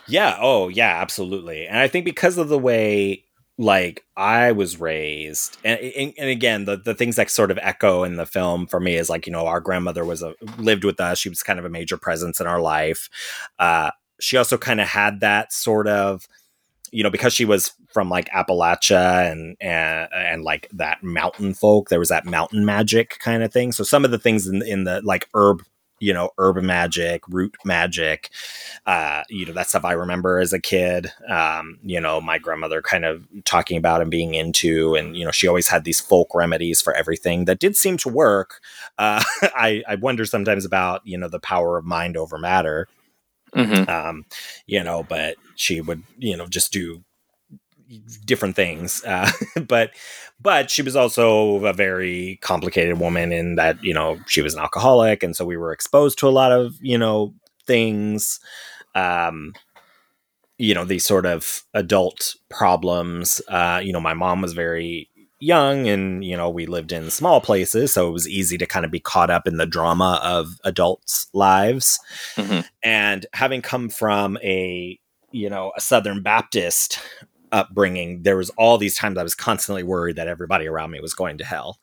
Yeah. Oh yeah absolutely. And i think because of the way like I was raised, and, and, and again, the the things that sort of echo in the film for me is like you know our grandmother was a lived with us. She was kind of a major presence in our life. Uh, she also kind of had that sort of you know because she was from like Appalachia and and and like that mountain folk there was that mountain magic kind of thing so some of the things in in the like herb you know, urban magic, root magic, uh, you know, that stuff I remember as a kid. Um, you know, my grandmother kind of talking about and being into, and you know, she always had these folk remedies for everything that did seem to work. Uh, I, I wonder sometimes about you know the power of mind over matter. Mm-hmm. Um, you know, but she would, you know, just do different things. Uh, but but she was also a very complicated woman in that you know she was an alcoholic, and so we were exposed to a lot of you know things. Um, you know these sort of adult problems. Uh, you know, my mom was very young and you know we lived in small places so it was easy to kind of be caught up in the drama of adults lives mm-hmm. and having come from a you know a southern baptist upbringing, there was all these times I was constantly worried that everybody around me was going to hell.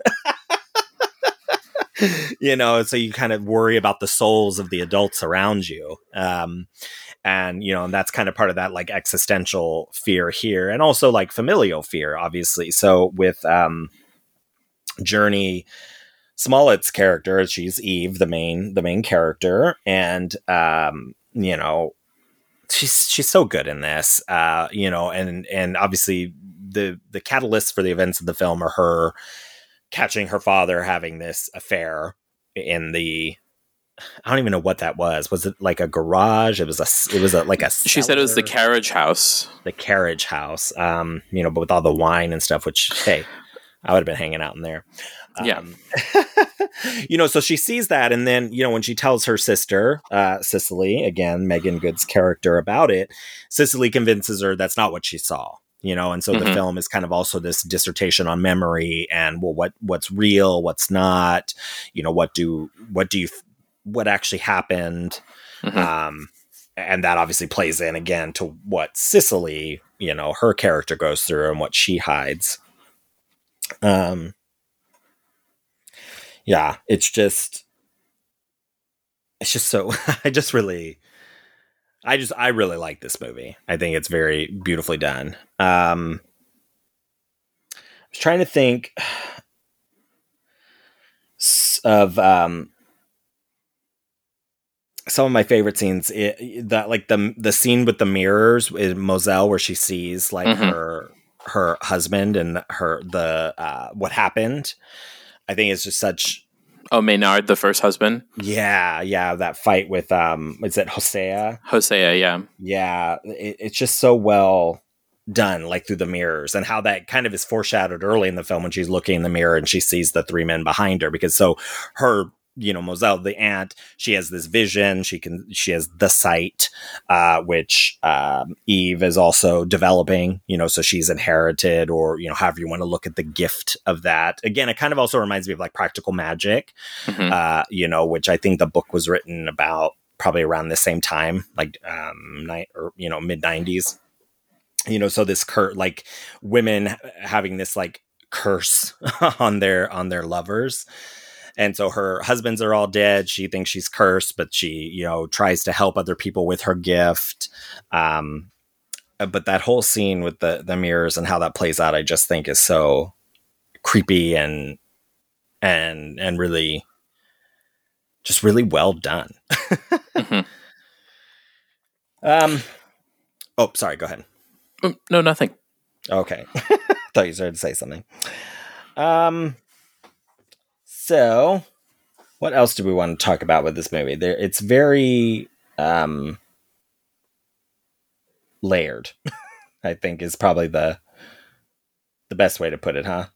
you know, so you kind of worry about the souls of the adults around you. Um, and you know, and that's kind of part of that like existential fear here, and also like familial fear, obviously. So with um, Jurnee Smollett's character, she's Eve, the main the main character, and um, you know, she's she's so good in this. Uh, you know, and and obviously the the catalyst for the events of the film are her catching her father having this affair in the I don't even know what that was. Was it like a garage? It was a. It was a like a. She said it was the carriage house. The carriage house. Um, you know, but with all the wine and stuff. Which hey, I would have been hanging out in there. Yeah. Um, you know, so she sees that, and then you know when she tells her sister, uh, Cicely, again Meagan Good's character about it, Cicely convinces her that's not what she saw. You know, and so mm-hmm. the film is kind of also this dissertation on memory and well, what what's real, what's not. You know, what do what do you what actually happened. Mm-hmm. Um, and that obviously plays in again to what Cicely, you know, her character goes through and what she hides. Um, yeah, it's just, it's just so, I just really, I just, I really like this movie. I think it's very beautifully done. Um, I was trying to think of, um, some of my favorite scenes it, that like the the scene with the mirrors in Moselle where she sees like mm-hmm. her her husband and her the uh what happened i think it's just such oh maynard the first husband? Yeah yeah that fight with um is it hosea? Hosea yeah. Yeah it, it's just so well done like through the mirrors and how that kind of is foreshadowed early in the film when she's looking in the mirror and she sees the three men behind her because so her you know Moselle the aunt she has this vision she can she has the sight uh, which um, Eve is also developing you know so she's inherited or you know however you want to look at the gift of that. Again it kind of also reminds me of like practical magic mm-hmm. uh, you know which I think the book was written about probably around the same time like um night or you know mid 90s you know so this cur like women having this like curse on their on their lovers and so her husbands are all dead. She thinks she's cursed but she you know tries to help other people with her gift. Um uh, but that whole scene with the the mirrors and how that plays out i just think is so creepy and and and really just really well done. Mm-hmm. um oh sorry go ahead. Mm, no nothing. Okay. Thought you started to say something. Um so, what else do we want to talk about with this movie? There, it's very um, layered. I think is probably the the best way to put it, huh?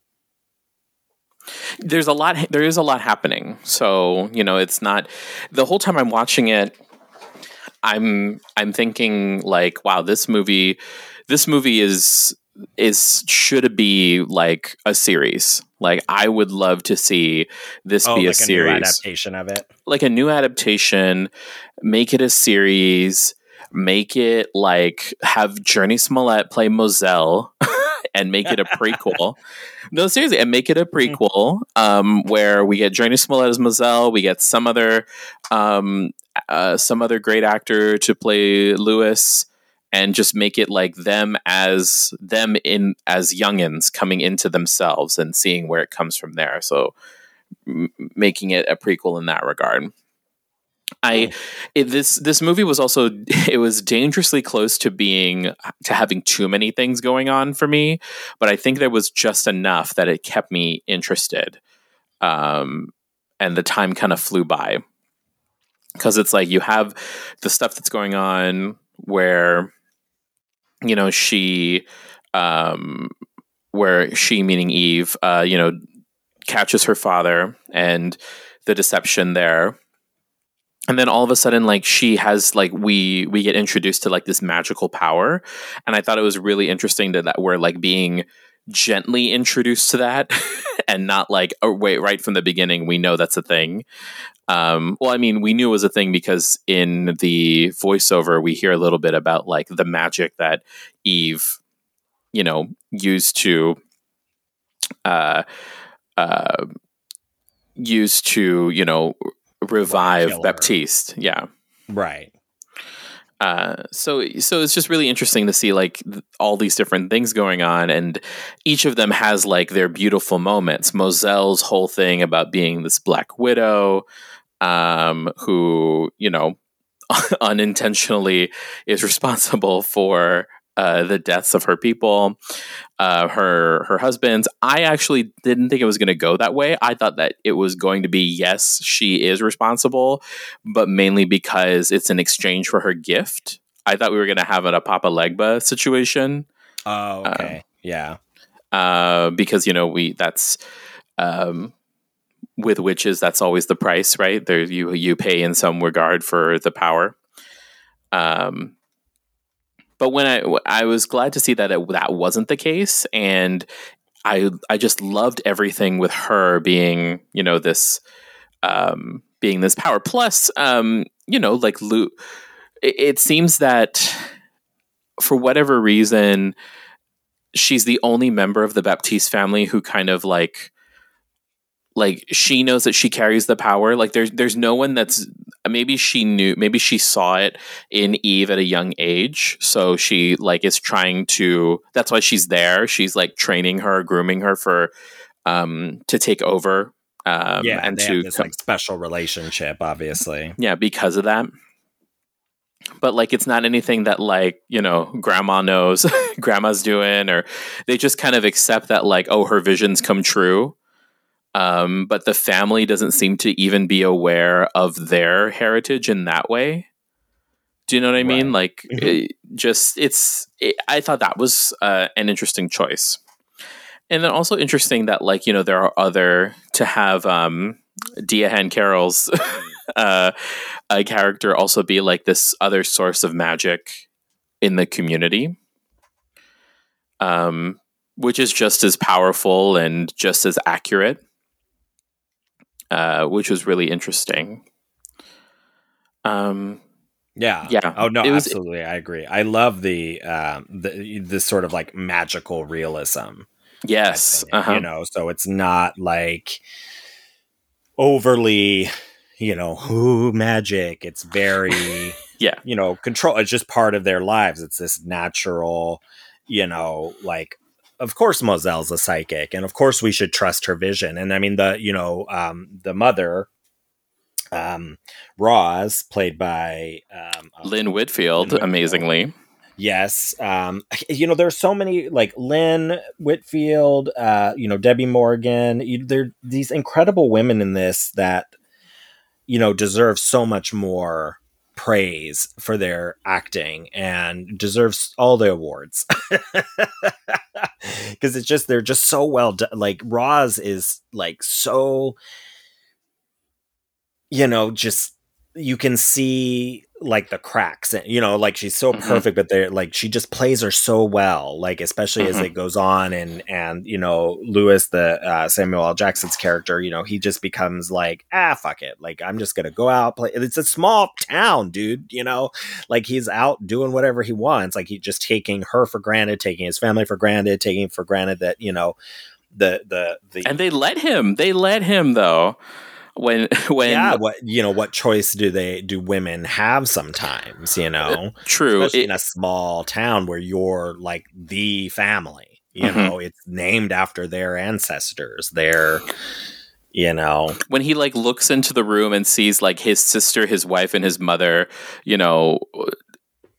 There's a lot. There is a lot happening. So you know, it's not the whole time I'm watching it. I'm I'm thinking like, wow, this movie, this movie is is should be like a series. Like I would love to see this oh, be like a series adaptation of it, like a new adaptation. Make it a series. Make it like have Jurnee Smollett play Moselle. and make it a prequel. no, seriously, and make it a prequel um, where we get Jurnee Smollett as Moselle, we get some other um, uh, some other great actor to play Lewis, and just make it like them as them in as youngins coming into themselves and seeing where it comes from there. So m- making it a prequel in that regard. I it, this this movie was also it was dangerously close to being to having too many things going on for me, but I think there was just enough that it kept me interested. Um, and the time kind of flew by because it's like you have the stuff that's going on where you know, she, um, where she, meaning Eve, uh, you know, catches her father and the deception there. And then all of a sudden, like she has, like we we get introduced to like this magical power, and I thought it was really interesting that that we're like being gently introduced to that, and not like oh wait right from the beginning we know that's a thing. Um, well, I mean, we knew it was a thing because in the voiceover we hear a little bit about like the magic that Eve, you know, used to, uh, uh, used to you know revive Baptiste. Yeah, right. Uh, so so it's just really interesting to see like th- all these different things going on and each of them has like their beautiful moments. Moselle's whole thing about being this black widow um, who you know unintentionally is responsible for uh, the deaths of her people, uh, her her husbands. I actually didn't think it was going to go that way. I thought that it was going to be yes, she is responsible, but mainly because it's an exchange for her gift. I thought we were going to have an Papa Legba situation. Oh, okay, um, yeah. Uh, because you know we that's um, with witches, that's always the price, right? There, you you pay in some regard for the power. Um, but when I I was glad to see that it, that wasn't the case, and I I just loved everything with her being you know this um, being this power. Plus, um, you know, like Lu, it, it seems that for whatever reason, she's the only member of the Baptiste family who kind of like like she knows that she carries the power. Like there's there's no one that's maybe she knew maybe she saw it in eve at a young age. So she like is trying to that's why she's there. She's like training her grooming her for um to take over um yeah, and to this like special relationship, obviously. yeah because of that. But like it's not anything that like you know grandma knows grandma's doing or they just kind of accept that like oh her visions come true um but the family doesn't seem to even be aware of their heritage in that way. Do you know what i mean? Like Mhm. it just it's it, i thought that was uh, an interesting choice. And then also interesting that like you know there are other to have um Diahann Carroll's uh, a character also be like this other source of magic in the community, um, which is just as powerful and just as accurate, uh, which was really interesting. Um, Yeah. Yeah, Oh no, was- absolutely. I agree. I love the um the this sort of like magical realism. yes, uh-huh. You know, so it's not like overly, you know, ooh, magic. It's very Yeah. you know, control it's just part of their lives. It's this natural, you know, like of course Mozelle's a psychic and of course we should trust her vision. And I mean the, you know, um the mother um Roz played by um uh, Lynn Whitfield, Lynn amazingly. Yes. Um, you know, there's so many like Lynn Whitfield, uh, you know, Debbie Morgan. You, there these incredible women in this that, you know, deserve so much more praise for their acting and deserves all the awards. Cause it's just they're just so well done. Like Roz is like so you know, just you can see like the cracks and you know like she's so Mhm. perfect but they're like she just plays her so well like especially as Mhm. it goes on and and you know lewis the uh, samuel l jackson's character you know he just becomes like ah fuck it like i'm just gonna go out play it's a small town dude you know like he's out doing whatever he wants like he's just taking her for granted taking his family for granted taking for granted that you know the the the And they let him. They let him though. When when yeah what you know what choice do they do women have sometimes you know true. especially it- in a small town where you're like the family you Mhm. know it's named after their ancestors their you know when he like looks into the room and sees like his sister, his wife, and his mother, you know,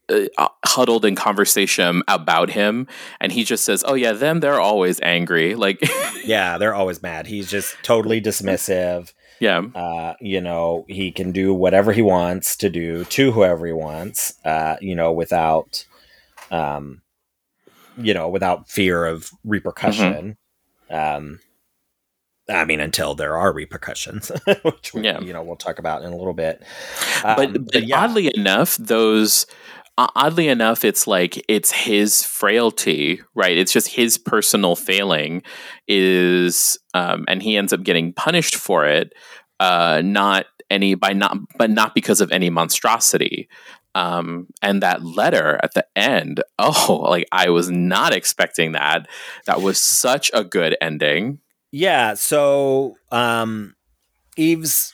uh, huddled in conversation about him, and he just says, "Oh yeah, them, they're always angry." Like, yeah they're always mad he's just totally dismissive yeah, uh you know he can do whatever he wants to do to whoever he wants uh you know without um you know without fear of repercussion um I mean, until there are repercussions, which we, Yeah. you know we'll talk about in a little bit. but, Um, but yeah. oddly enough, those. Oddly enough, it's like it's his frailty, right? It's just his personal failing, is, um, and he ends up getting punished for it, uh, not any by not, but not because of any monstrosity. Um, and that letter at the end, oh, like I was not expecting that. That was such a good ending. Yeah, so um Eve's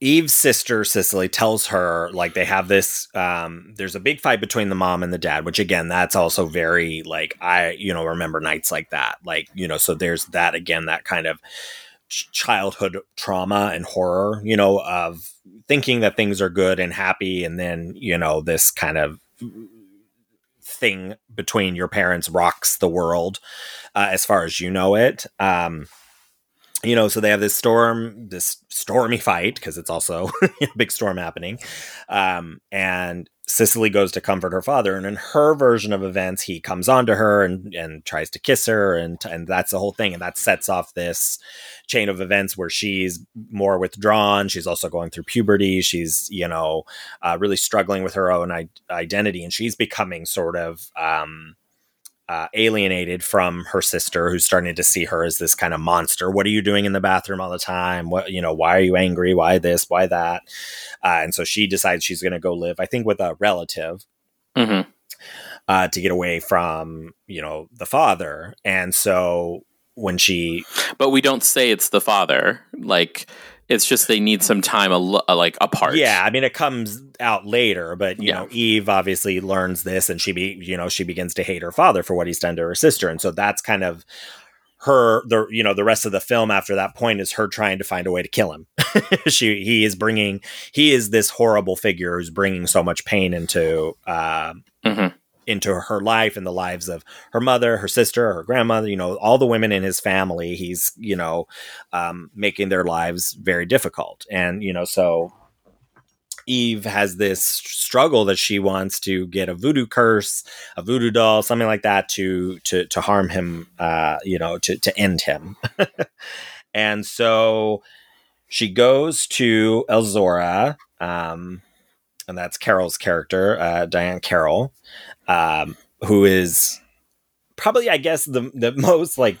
Eve's sister Cicely tells her like they have this um there's a big fight between the mom and the dad, which again that's also very like I you know remember nights like that. Like, you know, so there's that again that kind of ch- childhood trauma and horror, you know, of thinking that things are good and happy and then, you know, this kind of thing between your parents rocks the world uh, as far as you know it. Um, you know, so they have this storm, this stormy fight because it's also a big storm happening. Um, and Cicely goes to comfort her father, and in her version of events, he comes onto her and and tries to kiss her, and and that's the whole thing, and that sets off this chain of events where she's more withdrawn. She's also going through puberty. She's you know uh, really struggling with her own I- identity, and she's becoming sort of um, uh, alienated from her sister, who's starting to see her as this kind of monster. What are you doing in the bathroom all the time? What you know? Why are you angry? Why this? Why that? Uh, and so she decides she's going to go live, I think, with a relative. Mm-hmm. Uh, to get away from you know the father and so when she but we don't say it's the father like it's just they need some time al- uh, like apart yeah i mean it comes out later but you Yeah. know eve obviously learns this and she be you know she begins to hate her father for what he's done to her sister and so that's kind of her the you know the rest of the film after that point is her trying to find a way to kill him she he is bringing he is this horrible figure who's bringing so much pain into uh, Mhm. Into her life and the lives of her mother her sister her grandmother you know all the women in his family he's you know um, making their lives very difficult and you know so Eve has this struggle that she wants to get a voodoo curse, a voodoo doll, something like that to to to harm him, uh, you know, to to end him. and so she goes to Elzora, um, and that's Carroll's character, uh, Diahann Carroll, um, who is probably, I guess, the the most like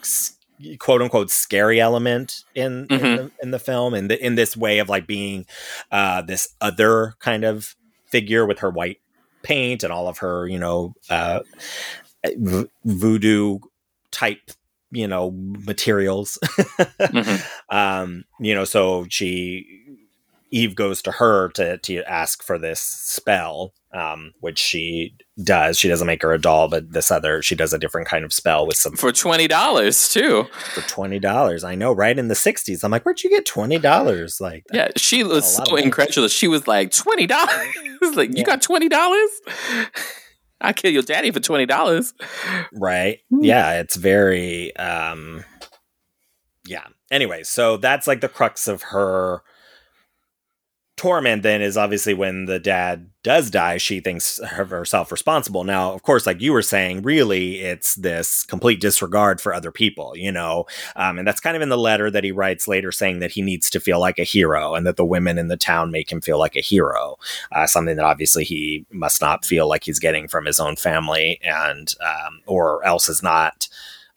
quote unquote scary element in in, Mhm. the, in the film, in in this way of like being uh, this other kind of figure with her white paint and all of her, you know, uh, v- voodoo type, you know, materials. Mhm. um, you know, so she Eve goes to her to to ask for this spell, um, which she does. She doesn't make her a doll, but this other she does a different kind of spell with some for twenty dollars too. for twenty dollars. I know, right in the '60s. I'm like, where'd you get twenty dollars? Like, Yeah, she was so incredulous. She was like twenty dollars. like Yeah. you got twenty dollars? I kill your daddy for twenty dollars. right Hmm. yeah it's very um yeah anyway so that's like the crux of her torment then is obviously when the dad does die she thinks her- herself responsible. Now of course like you were saying really it's this complete disregard for other people you know? Um, and that's kind of in the letter that he writes later saying that he needs to feel like a hero and that the women in the town make him feel like a hero uh, something that obviously he must not feel like he's getting from his own family and um, or else is not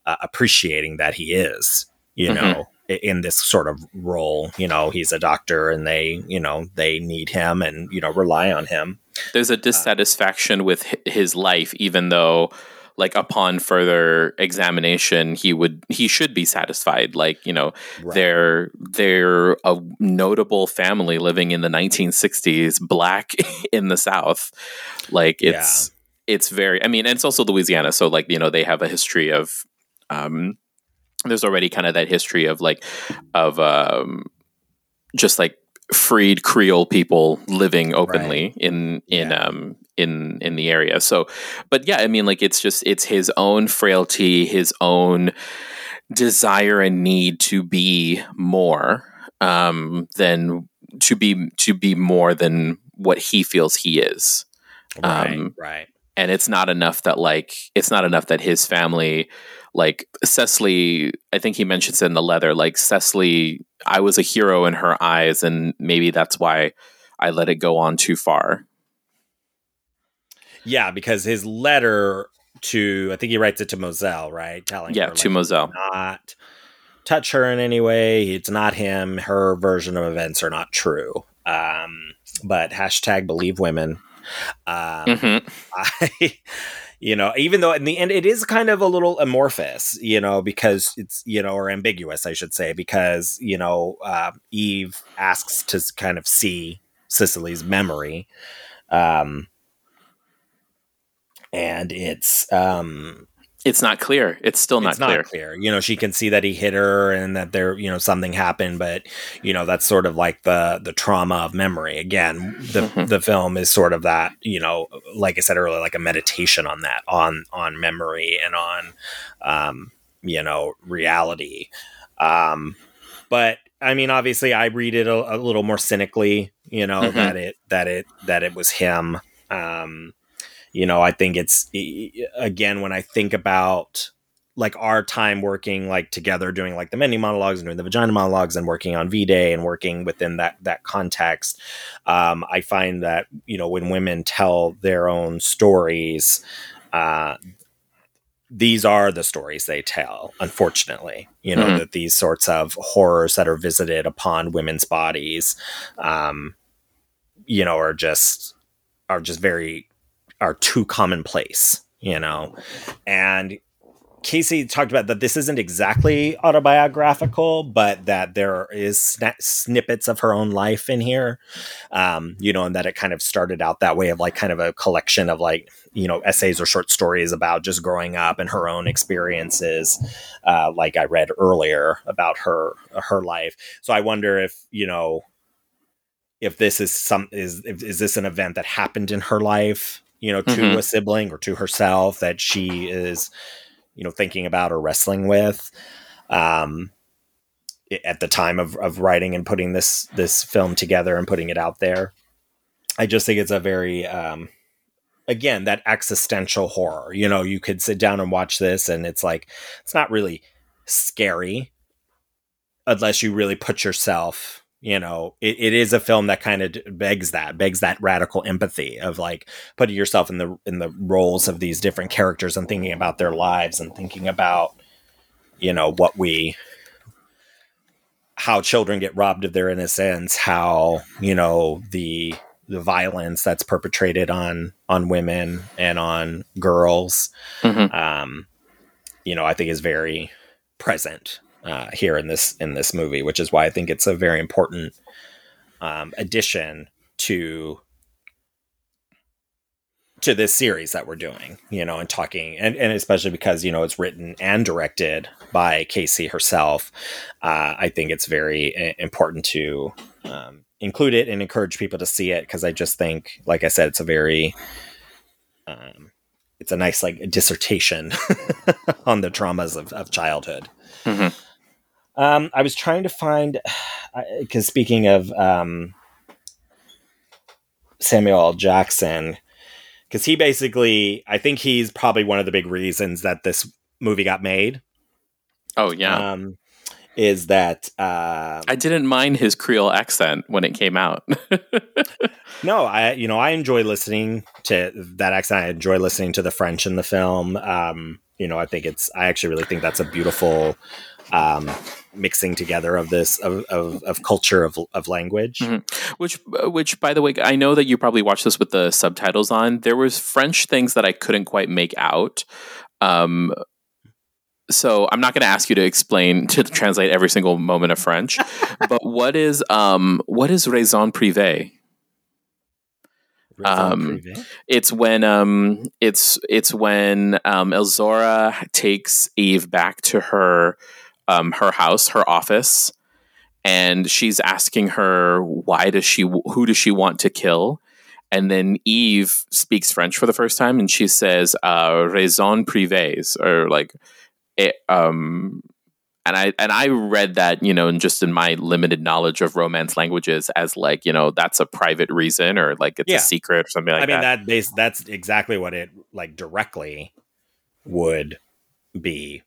uh, appreciating that he is you Mhm. know in this sort of role you know he's a doctor and they you know they need him and you know rely on him There's a dissatisfaction with his life, even though, like upon further examination, he would he should be satisfied. Like you know, Right. they're they're a notable family living in the 1960s, black in the South. Like it's it's very. I mean, and it's also Louisiana, so like you know they have a history of. Um, there's already kind of that history of like of um, just like freed Creole people living openly in in Yeah. um in in the area. So, but yeah, I mean, like it's just it's his own frailty, his own desire and need to be more um than to be to be more than what he feels he is right Um, right and it's not enough that like it's not enough that his family like Cicely I think he mentions it in the letter like Cicely I was a hero in her eyes and maybe that's why I let it go on too far. yeah because his letter to i think he writes it to moselle right? Telling Yeah, her to like, Moselle. not touch her in any way. It's not him. Her version of events are not true. Um but hashtag believe women um Mhm. I, you know, even though in the end it is kind of a little amorphous, you know, because it's, you know, or ambiguous, I should say, because, you know, uh, Eve asks to kind of see Cicely's memory. Um, and it's, um, It's not clear. It's still not it's clear. not clear. You know, she can see that he hit her and that there, you know, something happened, but you know, that's sort of like the the trauma of memory. Again, the Mhm. the film is sort of that, you know, like I said earlier, like a meditation on that, on on memory and on um, you know, reality. Um but I mean, obviously I read it a, a little more cynically, you know, Mhm. that it that it that it was him. Um you know i think it's again when i think about like our time working like together doing like the many monologues and doing the vagina monologues and working on v-day and working within that that context um, i find that you know when women tell their own stories uh, these are the stories they tell unfortunately you know Mhm. that these sorts of horrors that are visited upon women's bodies um you know are just are just very are too commonplace you know? And Kasi talked about that this isn't exactly autobiographical but that there is sna- snippets of her own life in here um you know and that it kind of started out that way of like kind of a collection of like you know essays or short stories about just growing up and her own experiences uh, like i read earlier about her her life. So i wonder if you know if this is some is is this an event that happened in her life you know to Mhm. a sibling or to herself that she is you know thinking about or wrestling with um at the time of, of writing and putting this this film together and putting it out there i just think it's a very um again that existential horror you know you could sit down and watch this and it's like it's not really scary unless you really put yourself you know it, it is a film that kind of begs that begs that radical empathy of like putting yourself in the in the roles of these different characters and thinking about their lives and thinking about you know what we how children get robbed of their innocence how you know the the violence that's perpetrated on on women and on girls Mhm. um you know i think is very present uh here in this in this movie which is why i think it's a very important um addition to to this series that we're doing you know and talking and, and especially because you know it's written and directed by Kasi herself uh, i think it's very uh, important to um, include it and encourage people to see it because i just think like i said it's a very um, it's a nice like dissertation on the traumas of, of childhood Mhm. Um, i was trying to find because speaking of um, samuel L. jackson because he basically i think he's probably one of the big reasons that this movie got made Oh yeah. um, is that uh, I didn't mind his Creole accent when it came out. no i you know i enjoy listening to that accent i enjoy listening to the french in the film um, you know i think it's i actually really think that's a beautiful um, mixing together of this of, of, of culture of, of language Mhm. which, which, by the way, I know that you probably watched this with the subtitles on. There was French things that I couldn't quite make out. Um, so I'm not going to ask you to explain to translate every single moment of French. but what is um, what is raison privée? Um. It's when um, it's it's when um, Elzora takes Eve back to her um, her house, her office, and she's asking her why does she who does she want to kill, and then Eve speaks French for the first time, and she says uh, "raison privées" or like it, um. And I and I read that you know, and just in my limited knowledge of Romance languages, as like you know, that's a private reason or like it's Yeah. a secret or something like that. I mean that. that base that's exactly what it like directly would be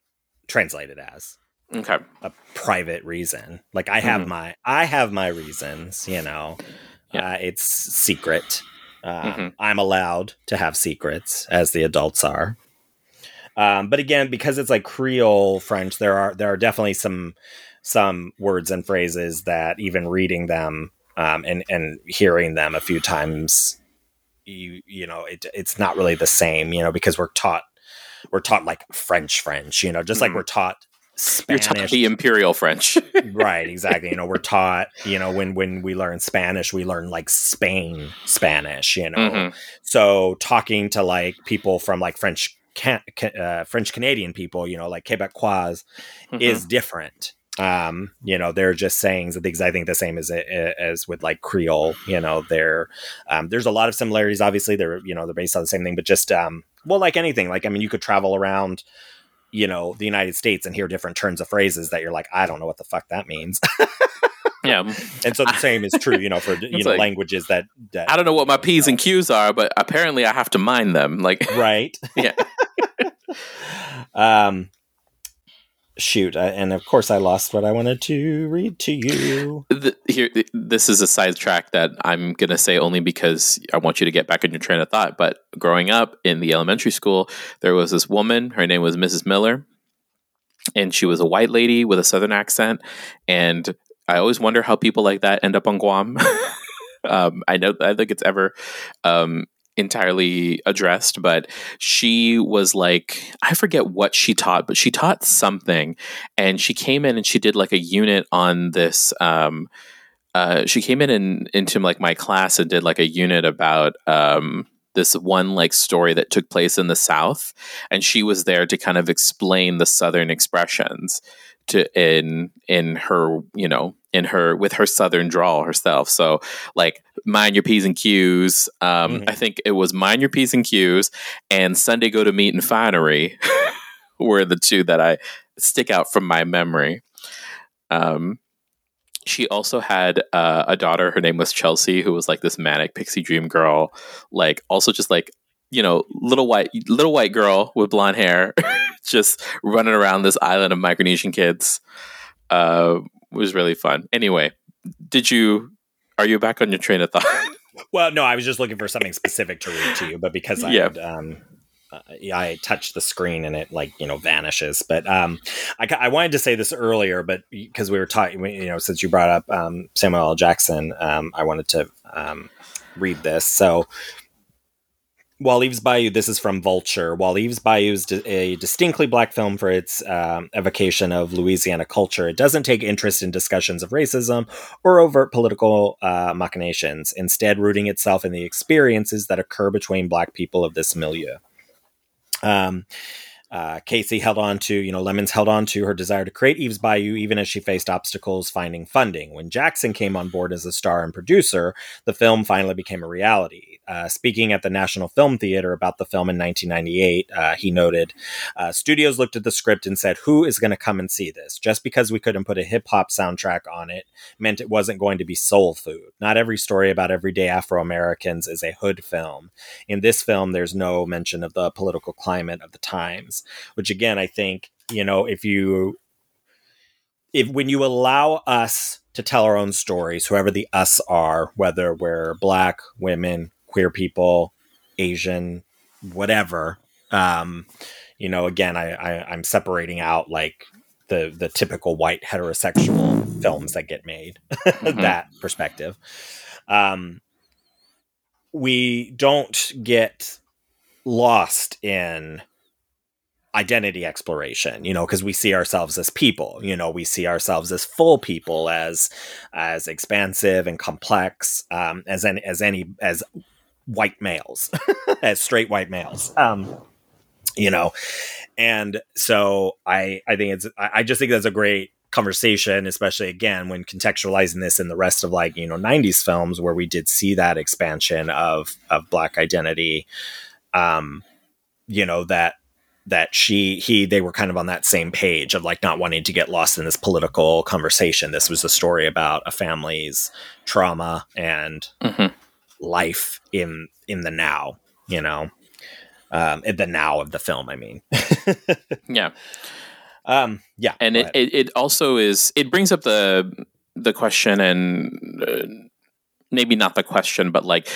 translated as Okay. a private reason. Like I have Mhm. my I have my reasons, you know. Yeah. Uh, it's secret. Um, Mhm. I'm allowed to have secrets as the adults are. Um, but again, because it's like Creole French, there are there are definitely some some words and phrases that even reading them um, and and hearing them a few times, you you know it, it's not really the same, you know, because we're taught we're taught like French French, you know, just like Mhm. we're taught You're Spanish. taught the imperial French. right, exactly. You know, we're taught, you know, when when we learn Spanish, we learn like Spain Spanish, you know. Mhm. So talking to like people from like French can, uh, French Canadian people, you know, like Quebecois Mhm. is different. Um, you know, they're just sayings and things. I think the same as as with like Creole. You know, there um, there's a lot of similarities. Obviously, they're you know they're based on the same thing, but just um, well, like anything. Like I mean, you could travel around, you know, the United States and hear different turns of phrases that you're like, I don't know what the fuck that means. yeah. and so the same is true, you know, for you know like- languages that, that I don't know what my P's and Q's are, but apparently I have to mind them. Like, right. yeah. um shoot, and of course I lost what I wanted to read to you. The, here, this is a sidetrack that I'm gonna say only because I want you to get back in your train of thought. But growing up in the elementary school, there was this woman. Her name was Mrs. Miller, and she was a white lady with a southern accent. And I always wonder how people like that end up on Guam. um, I know I think it's ever um, entirely addressed, but she was like, I forget what she taught, but she taught something. And she came in and she did like a unit on this. Um, uh, she came in and into like my class and did like a unit about um, this one like story that took place in the South, and she was there to kind of explain the Southern expressions to in in her you know in her with her southern drawl herself. So like mind your p's and q's. Um mm-hmm. i think it was mind your p's and q's and sunday go to meet and finery were the two that i stick out from my memory. Um she also had uh, a daughter. Her name was chelsea who was like this manic pixie dream girl. Like also just like you know, little white little white girl with blonde hair, just running around this island of Micronesian kids. Uh, was really fun. Anyway, did you are you back on your train of thought? well, no, I was just looking for something specific to read to you, but because I yeah. had, um, uh, I touched the screen and it like you know vanishes. But um, I, I wanted to say this earlier, but because we were talking, you know, since you brought up um, Samuel L. Jackson, um, I wanted to um, read this. So while Eve's Bayou, this is from Vulture. While Eve's Bayou is a distinctly black film for its um, evocation of Louisiana culture, it doesn't take interest in discussions of racism or overt political uh, machinations, instead, rooting itself in the experiences that occur between black people of this milieu. Um, uh, Kasi held on to, you know, Lemmons held on to her desire to create Eve's Bayou even as she faced obstacles finding funding. When Jackson came on board as a star and producer, the film finally became a reality. Uh, speaking at the National Film Theater about the film in 1998, uh, he noted uh, Studios looked at the script and said, Who is going to come and see this? Just because we couldn't put a hip hop soundtrack on it meant it wasn't going to be soul food. Not every story about everyday Afro Americans is a hood film. In this film, there's no mention of the political climate of the times, which again, I think, you know, if you, if when you allow us to tell our own stories, whoever the us are, whether we're black, women, queer people, Asian, whatever. Um, you know, again, I, I I'm separating out like the the typical white heterosexual films that get made. Mm-hmm. that perspective. Um, we don't get lost in identity exploration you know because we see ourselves as people you know we see ourselves as full people as as expansive and complex um as any as any as white males, as straight white males. Um, you know, and so I I think it's I, just think that's a great conversation, especially again when contextualizing this in the rest of like you know '90s films where we did see that expansion of of black identity. Um, you know that that she he they were kind of on that same page of like not wanting to get lost in this political conversation this was a story about a family's trauma and mm-hmm life in in the now you know? Um in the now of the film i mean. Yeah. Um yeah and it, it, it also is it brings up the the question and uh, maybe not the question but like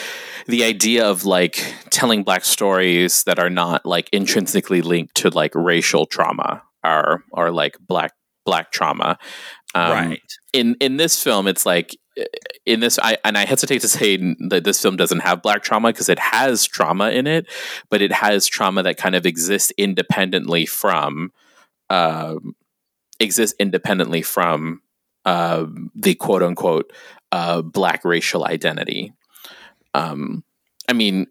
the idea of like telling black stories that are not like intrinsically linked to like racial trauma or or like black black trauma. Um, right. in in this film it's like in this I and I hesitate to say that this film doesn't have black trauma because it has trauma in it, but it has trauma that kind of exists independently from uh, exists independently from uh, the quote unquote uh, black racial identity. Um, I mean,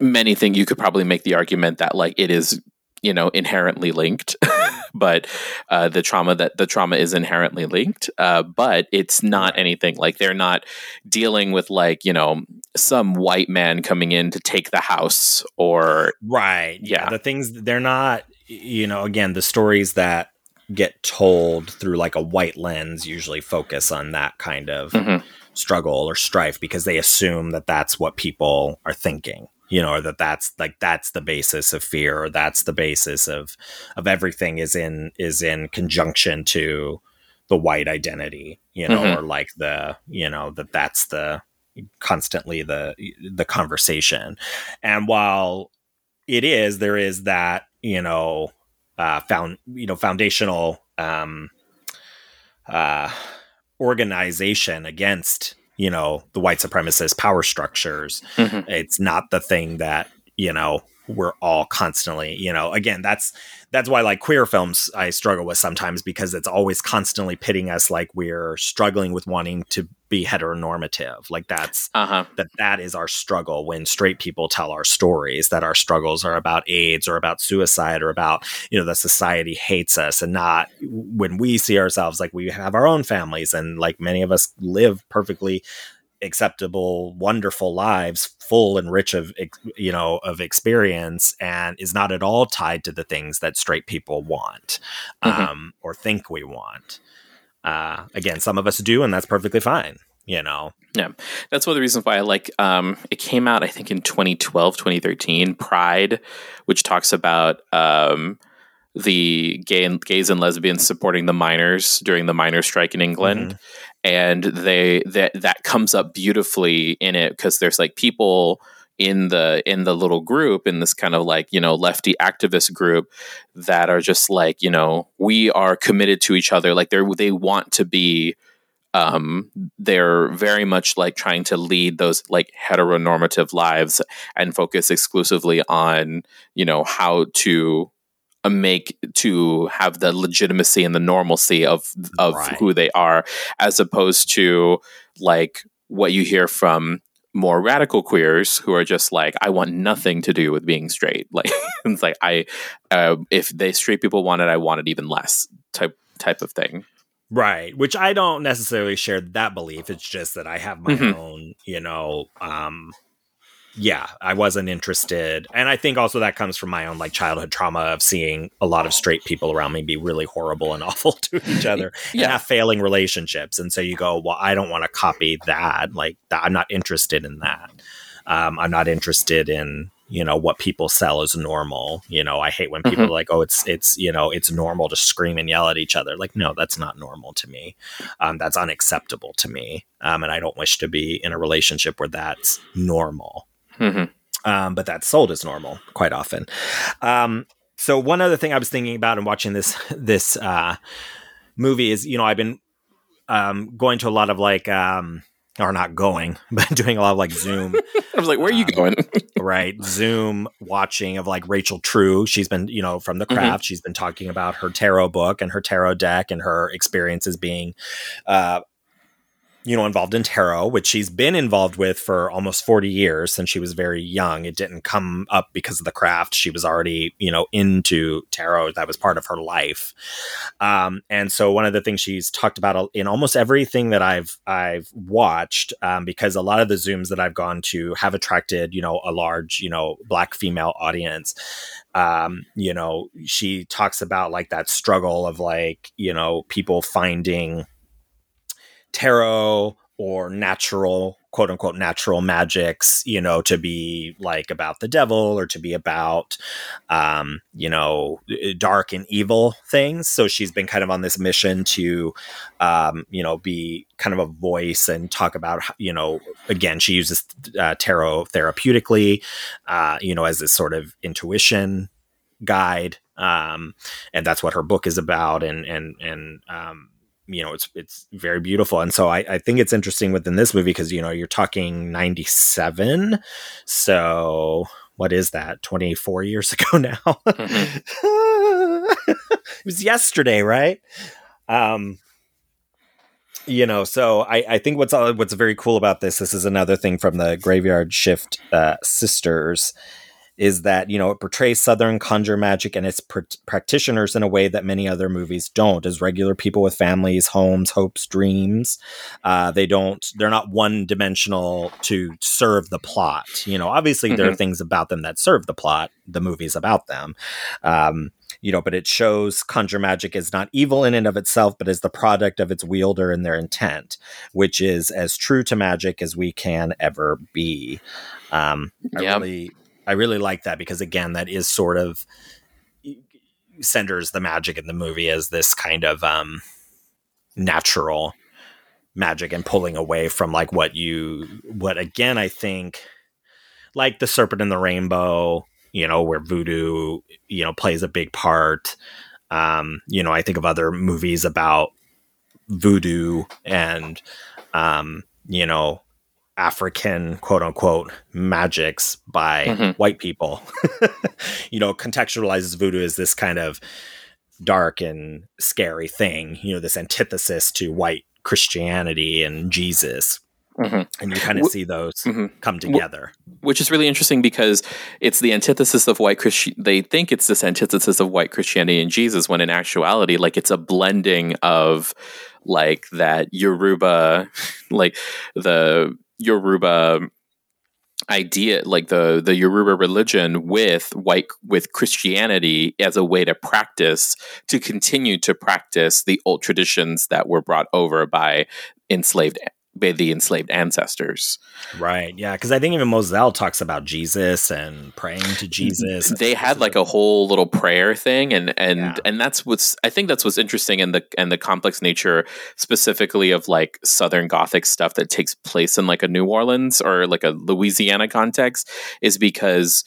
many things you could probably make the argument that like it is you know inherently linked but uh, the trauma that the trauma is inherently linked uh, but it's not anything like they're not dealing with like you know some white man coming in to take the house or right. Yeah, yeah. the things they're not you know again the stories that get told through like a white lens usually focus on that kind of mm-hmm. struggle or strife because they assume that that's what people are thinking you know, or that that's like that's the basis of fear, or that's the basis of of everything is in is in conjunction to the white identity, you know, mm-hmm. or like the you know that that's the constantly the the conversation, and while it is there is that you know uh, found you know foundational um, uh, organization against you know the white supremacist power structures. Mm-hmm. It's not the thing that you know we're all constantly you know again that's that's why like queer films i struggle with sometimes because it's always constantly pitting us like we're struggling with wanting to be heteronormative like that's uh-huh. that that is our struggle when straight people tell our stories that our struggles are about aids or about suicide or about you know the society hates us and not when we see ourselves like we have our own families and like many of us live perfectly acceptable wonderful lives full and rich of you know of experience and is not at all tied to the things that straight people want mm-hmm. um, or think we want uh, again some of us do and that's perfectly fine you know yeah that's one of the reasons why i like um, it came out i think in 2012 2013 pride which talks about um, the gay and gays and lesbians supporting the miners during the miners strike in England. Mm-hmm. And they that that comes up beautifully in it because there's like people in the in the little group in this kind of like you know lefty activist group that are just like you know we are committed to each other. Like they're they want to be um, they're very much like trying to lead those like heteronormative lives and focus exclusively on you know how to make to have the legitimacy and the normalcy of of right. who they are as opposed to like what you hear from more radical queers who are just like i want nothing to do with being straight like it's like i uh, if they straight people want it i want it even less type type of thing right which i don't necessarily share that belief it's just that i have my mm-hmm. own you know um yeah, I wasn't interested. And I think also that comes from my own like childhood trauma of seeing a lot of straight people around me be really horrible and awful to each other yeah. and have failing relationships. And so you go, well, I don't want to copy that. Like that, I'm not interested in that. Um, I'm not interested in you know what people sell as normal you know i hate when people mm-hmm. are like oh it's it's you know it's normal to scream and yell at each other like no that's not normal to me um, that's unacceptable to me um, and i don't wish to be in a relationship where that's normal Mm-hmm. Um, but that's sold as normal quite often. Um, so one other thing I was thinking about and watching this this uh, movie is, you know, I've been um, going to a lot of like, um, or not going, but doing a lot of like Zoom. I was like, where are you um, going? right, Zoom watching of like Rachel True. She's been, you know, from the mm-hmm. craft. Mm-hmm. She's been talking about her tarot book and her tarot deck and her experiences being uh, you know, involved in tarot, which she's been involved with for almost 40 years since she was very young. It didn't come up because of the craft. She was already, you know, into tarot. That was part of her life. Um, and so one of the things she's talked about in almost everything that I've, I've watched, um, because a lot of the Zooms that I've gone to have attracted, you know, a large, you know, black female audience. Um, you know, she talks about like that struggle of like, you know, people finding, tarot or natural quote unquote natural magics you know to be like about the devil or to be about um you know dark and evil things. So she's been kind of on this mission to um you know be kind of a voice and talk about you know again she uses uh, tarot therapeutically uh you know as this sort of intuition guide um and that's what her book is about and and and um you know it's it's very beautiful. And so I, I think it's interesting within this movie because you know you're talking 97 so what is that? 24 years ago now? Mm-hmm. it was yesterday right? Um you know so i i think what's what's very cool about this this is another thing from the graveyard shift uh, sisters is that you know it portrays southern conjure magic and its pr- practitioners in a way that many other movies don't as regular people with families homes hopes dreams uh, they don't they're not one dimensional to serve the plot you know obviously mm-hmm. there are mm-hmm. things about them that serve the plot the movie's about them um, you know, but it shows conjure magic is not evil in and of itself, but is the product of its wielder and their intent, which is as true to magic as we can ever be. Um, I really I really like that because again, that is sort of centers the magic in the movie as this kind of um, natural magic and pulling away from like what you what again I think like the serpent and the rainbow you know where voodoo you know plays a big part um you know I think of other movies about voodoo and um you know African quote unquote magics by mm-hmm. white people. you know, contextualizes voodoo as this kind of dark and scary thing, you know, this antithesis to white Christianity and Jesus. Mm-hmm. And you kind of see those mm-hmm. come together, which is really interesting because it's the antithesis of white Christian. They think it's this antithesis of white Christianity and Jesus, when in actuality, like it's a blending of like that Yoruba, like the Yoruba idea like the the Yoruba religion with white with Christianity as a way to practice to continue to practice the old traditions that were brought over by enslaved by the enslaved ancestors. Right. Yeah. Because I think even Mozelle talks about Jesus and praying to Jesus. They had like a whole little prayer thing, and and yeah. and that's what's I think that's what's interesting in the and the complex nature specifically of like Southern Gothic stuff that takes place in like a New Orleans or like a Louisiana context is because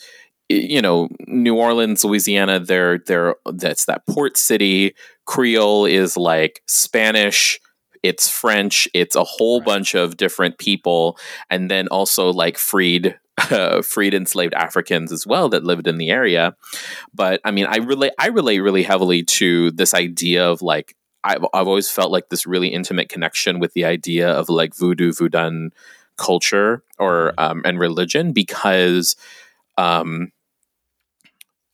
you know New Orleans, Louisiana, they're they're that's that port city. Creole is like Spanish it's French, it's a whole right. bunch of different people, and then also like freed uh, freed enslaved Africans as well that lived in the area. But I mean, I relate I relate really heavily to this idea of like I've I've always felt like this really intimate connection with the idea of like voodoo voodoo culture or um, and religion because um,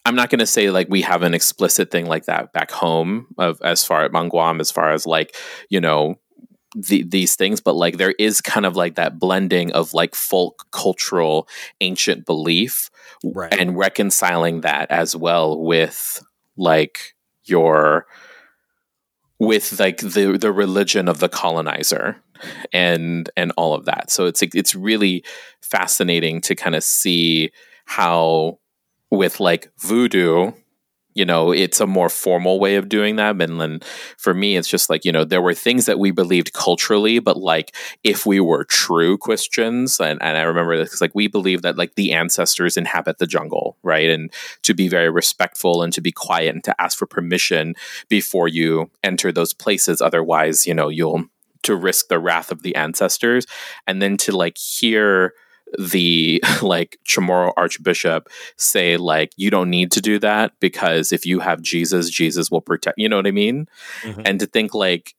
I'm not going to say like we have an explicit thing like that back home of as far at Manguam as far as like you know the, these things, but like there is kind of like that blending of like folk cultural ancient belief right. and reconciling that as well with like your with like the the religion of the colonizer and and all of that. So it's it's really fascinating to kind of see how with like voodoo you know it's a more formal way of doing that and then for me it's just like you know there were things that we believed culturally but like if we were true christians and, and i remember this like we believe that like the ancestors inhabit the jungle right? And to be very respectful and to be quiet and to ask for permission before you enter those places. Otherwise you know you'll to risk the wrath of the ancestors. And then to like hear the like Chamorro Archbishop say like you don't need to do that because if you have Jesus, Jesus will protect. You know what I mean? Mm-hmm. And to think like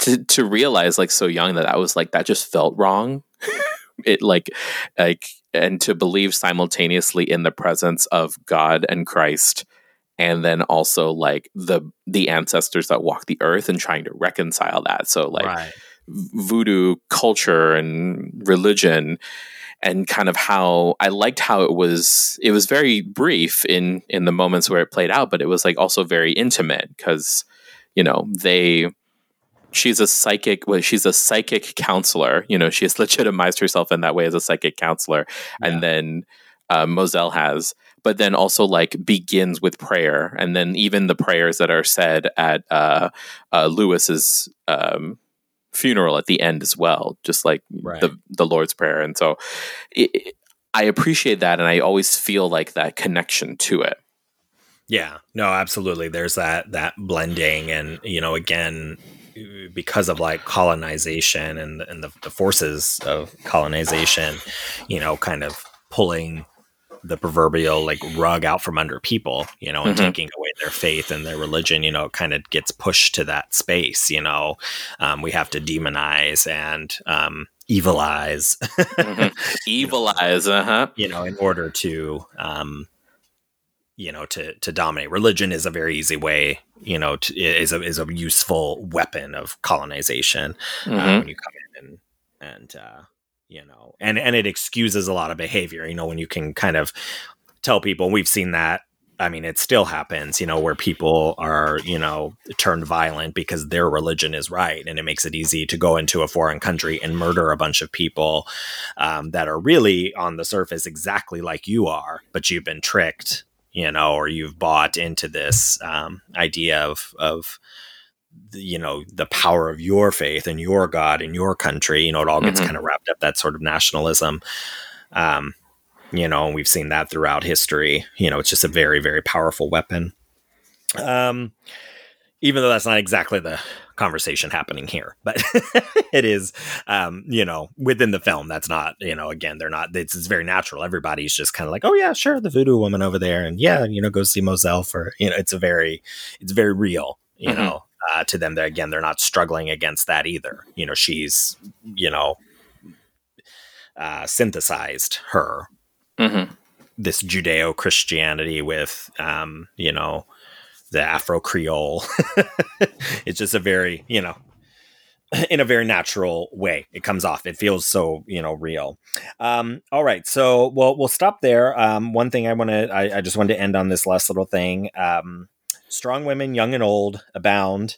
to to realize like so young that I was like that just felt wrong. it like like and to believe simultaneously in the presence of God and Christ and then also like the the ancestors that walk the earth and trying to reconcile that. So like right. voodoo culture and religion and kind of how I liked how it was it was very brief in in the moments where it played out but it was like also very intimate because you know they she's a psychic well she's a psychic counselor you know she has legitimized herself in that way as a psychic counselor yeah. and then uh, Mozelle has but then also like begins with prayer and then even the prayers that are said at uh, uh, Louis's um, funeral at the end as well, just like right. the the Lord's Prayer. And so, it, I appreciate that, and I always feel like that connection to it. Yeah, no, absolutely. There's that that blending, and you know, again, because of like colonization and and the, the forces of colonization, you know, kind of pulling the proverbial like rug out from under people, you know, and mm-hmm. taking away their faith and their religion, you know, kind of gets pushed to that space, you know. Um, we have to demonize and um, evilize. mm-hmm. Evilize, uh huh. You know, in order to, um, you know, to to dominate. Religion is a very easy way, you know, to, is a is a useful weapon of colonization uh, mm-hmm. uh, when you come in and and uh, you know and and it excuses a lot of behavior you know when you can kind of tell people we've seen that I mean, it still happens, you know, where people are, you know, turned violent because their religion is right. And it makes it easy to go into a foreign country and murder a bunch of people um, that are really on the surface exactly like you are, but you've been tricked, you know, or you've bought into this um, idea of, of, you know the power of your faith and your god and your country you know it all gets mm-hmm. kind of wrapped up that sort of nationalism. Um you know and we've seen that throughout history. You know it's just a very very powerful weapon. Um even though that's not exactly the conversation happening here but it is um you know within the film that's not you know again they're not it's, it's very natural. Everybody's just kind of like oh yeah sure the voodoo woman over there and yeah you know go see Mozelle for you know it's a very it's very real you mm-hmm. know uh, to them that again they're not struggling against that either. You know she's you know uh, synthesized her mm-hmm. this judeo christianity with um, you know the afro creole. It's just a very you know in a very natural way. It comes off. It feels so you know real. Um all right. So well we'll stop there. Um one thing i want to I, I just wanted to end on this last little thing. Um Strong women, young and old, abound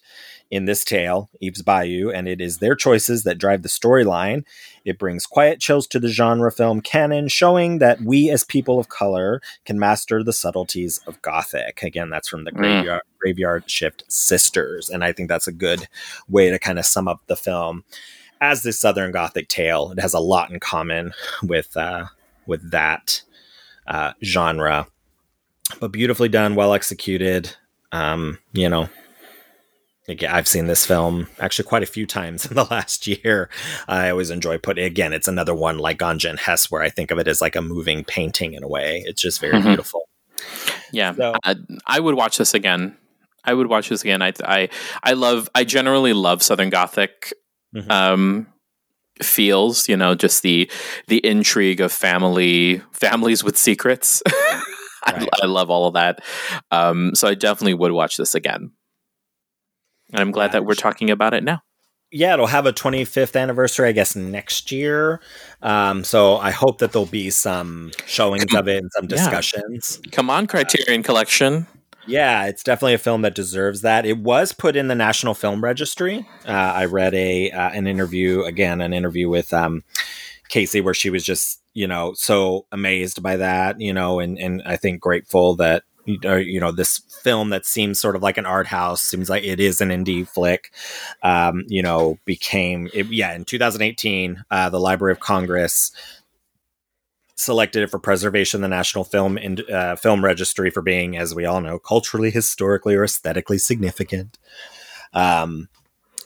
in this tale, Eve's Bayou, and it is their choices that drive the storyline. It brings quiet chills to the genre film canon, showing that we as people of color can master the subtleties of Gothic. Again, that's from the mm. Graveyard, Graveyard Shift Sisters, and I think that's a good way to kind of sum up the film. As this Southern Gothic tale, it has a lot in common with uh, with that uh, genre, but beautifully done, well executed. Um, you know, I've seen this film actually quite a few times in the last year. I always enjoy putting again. It's another one like Ganja and Hess, where I think of it as like a moving painting in a way. It's just very mm-hmm. beautiful. Yeah, so, I, I would watch this again. I would watch this again. I I I love. I generally love Southern Gothic. Mm-hmm. Um, feels you know just the the intrigue of family families with secrets I, I, love all of that. Um, so I definitely would watch this again. And I'm glad that we're talking about it now. Yeah, it'll have a 25th anniversary, I guess, next year. Um, so I hope that there'll be some showings of it and some discussions. Yeah. Come on, Criterion uh, Collection. Yeah, it's definitely a film that deserves that. It was put in the National Film Registry. Uh, I read a uh, an interview again, an interview with um, Kasi, where she was just you know so amazed by that, you know, and and I think grateful that you know this film that seems sort of like an art house seems like it is an indie flick um, you know became it, yeah in 2018 uh, the library of congress selected it for preservation the national film and uh, film registry for being as we all know culturally historically or aesthetically significant. Um,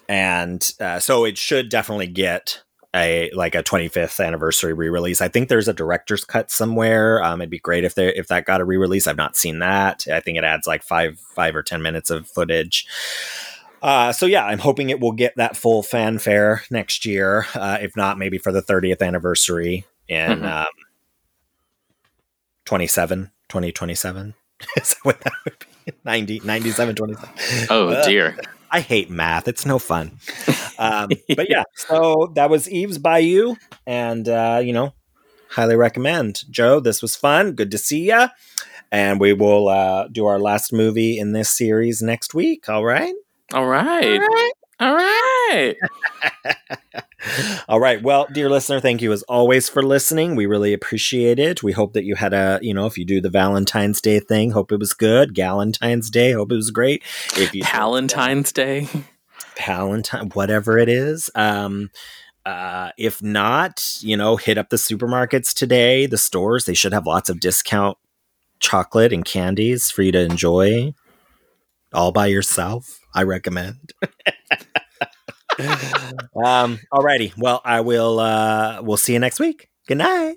and uh, so it should definitely get a like a 25th anniversary re-release. I think there's a director's cut somewhere. Um, it'd be great if they if that got a re-release. I've not seen that. I think it adds like five five or ten minutes of footage. Uh, so yeah, I'm hoping it will get that full fanfare next year. Uh, if not, maybe for the 30th anniversary in mm-hmm. um, 27, 2027. Is that what that would be? 90, 97, 27. Oh dear. I hate math. It's no fun. Um, but yeah, so that was Eve's Bayou, and uh, you know, highly recommend. Joe, this was fun. Good to see you. And we will uh, do our last movie in this series next week. All right. All right. All right. All right. All right. Well, dear listener, thank you as always for listening. We really appreciate it. We hope that you had a, you know, if you do the Valentine's Day thing, hope it was good. Galentine's Day, hope it was great. If you Valentine's Day, Valentine, whatever it is. Um, uh, if not, you know, hit up the supermarkets today, the stores. They should have lots of discount chocolate and candies for you to enjoy all by yourself. I recommend. um, alrighty. Well, I will uh we'll see you next week. Good night.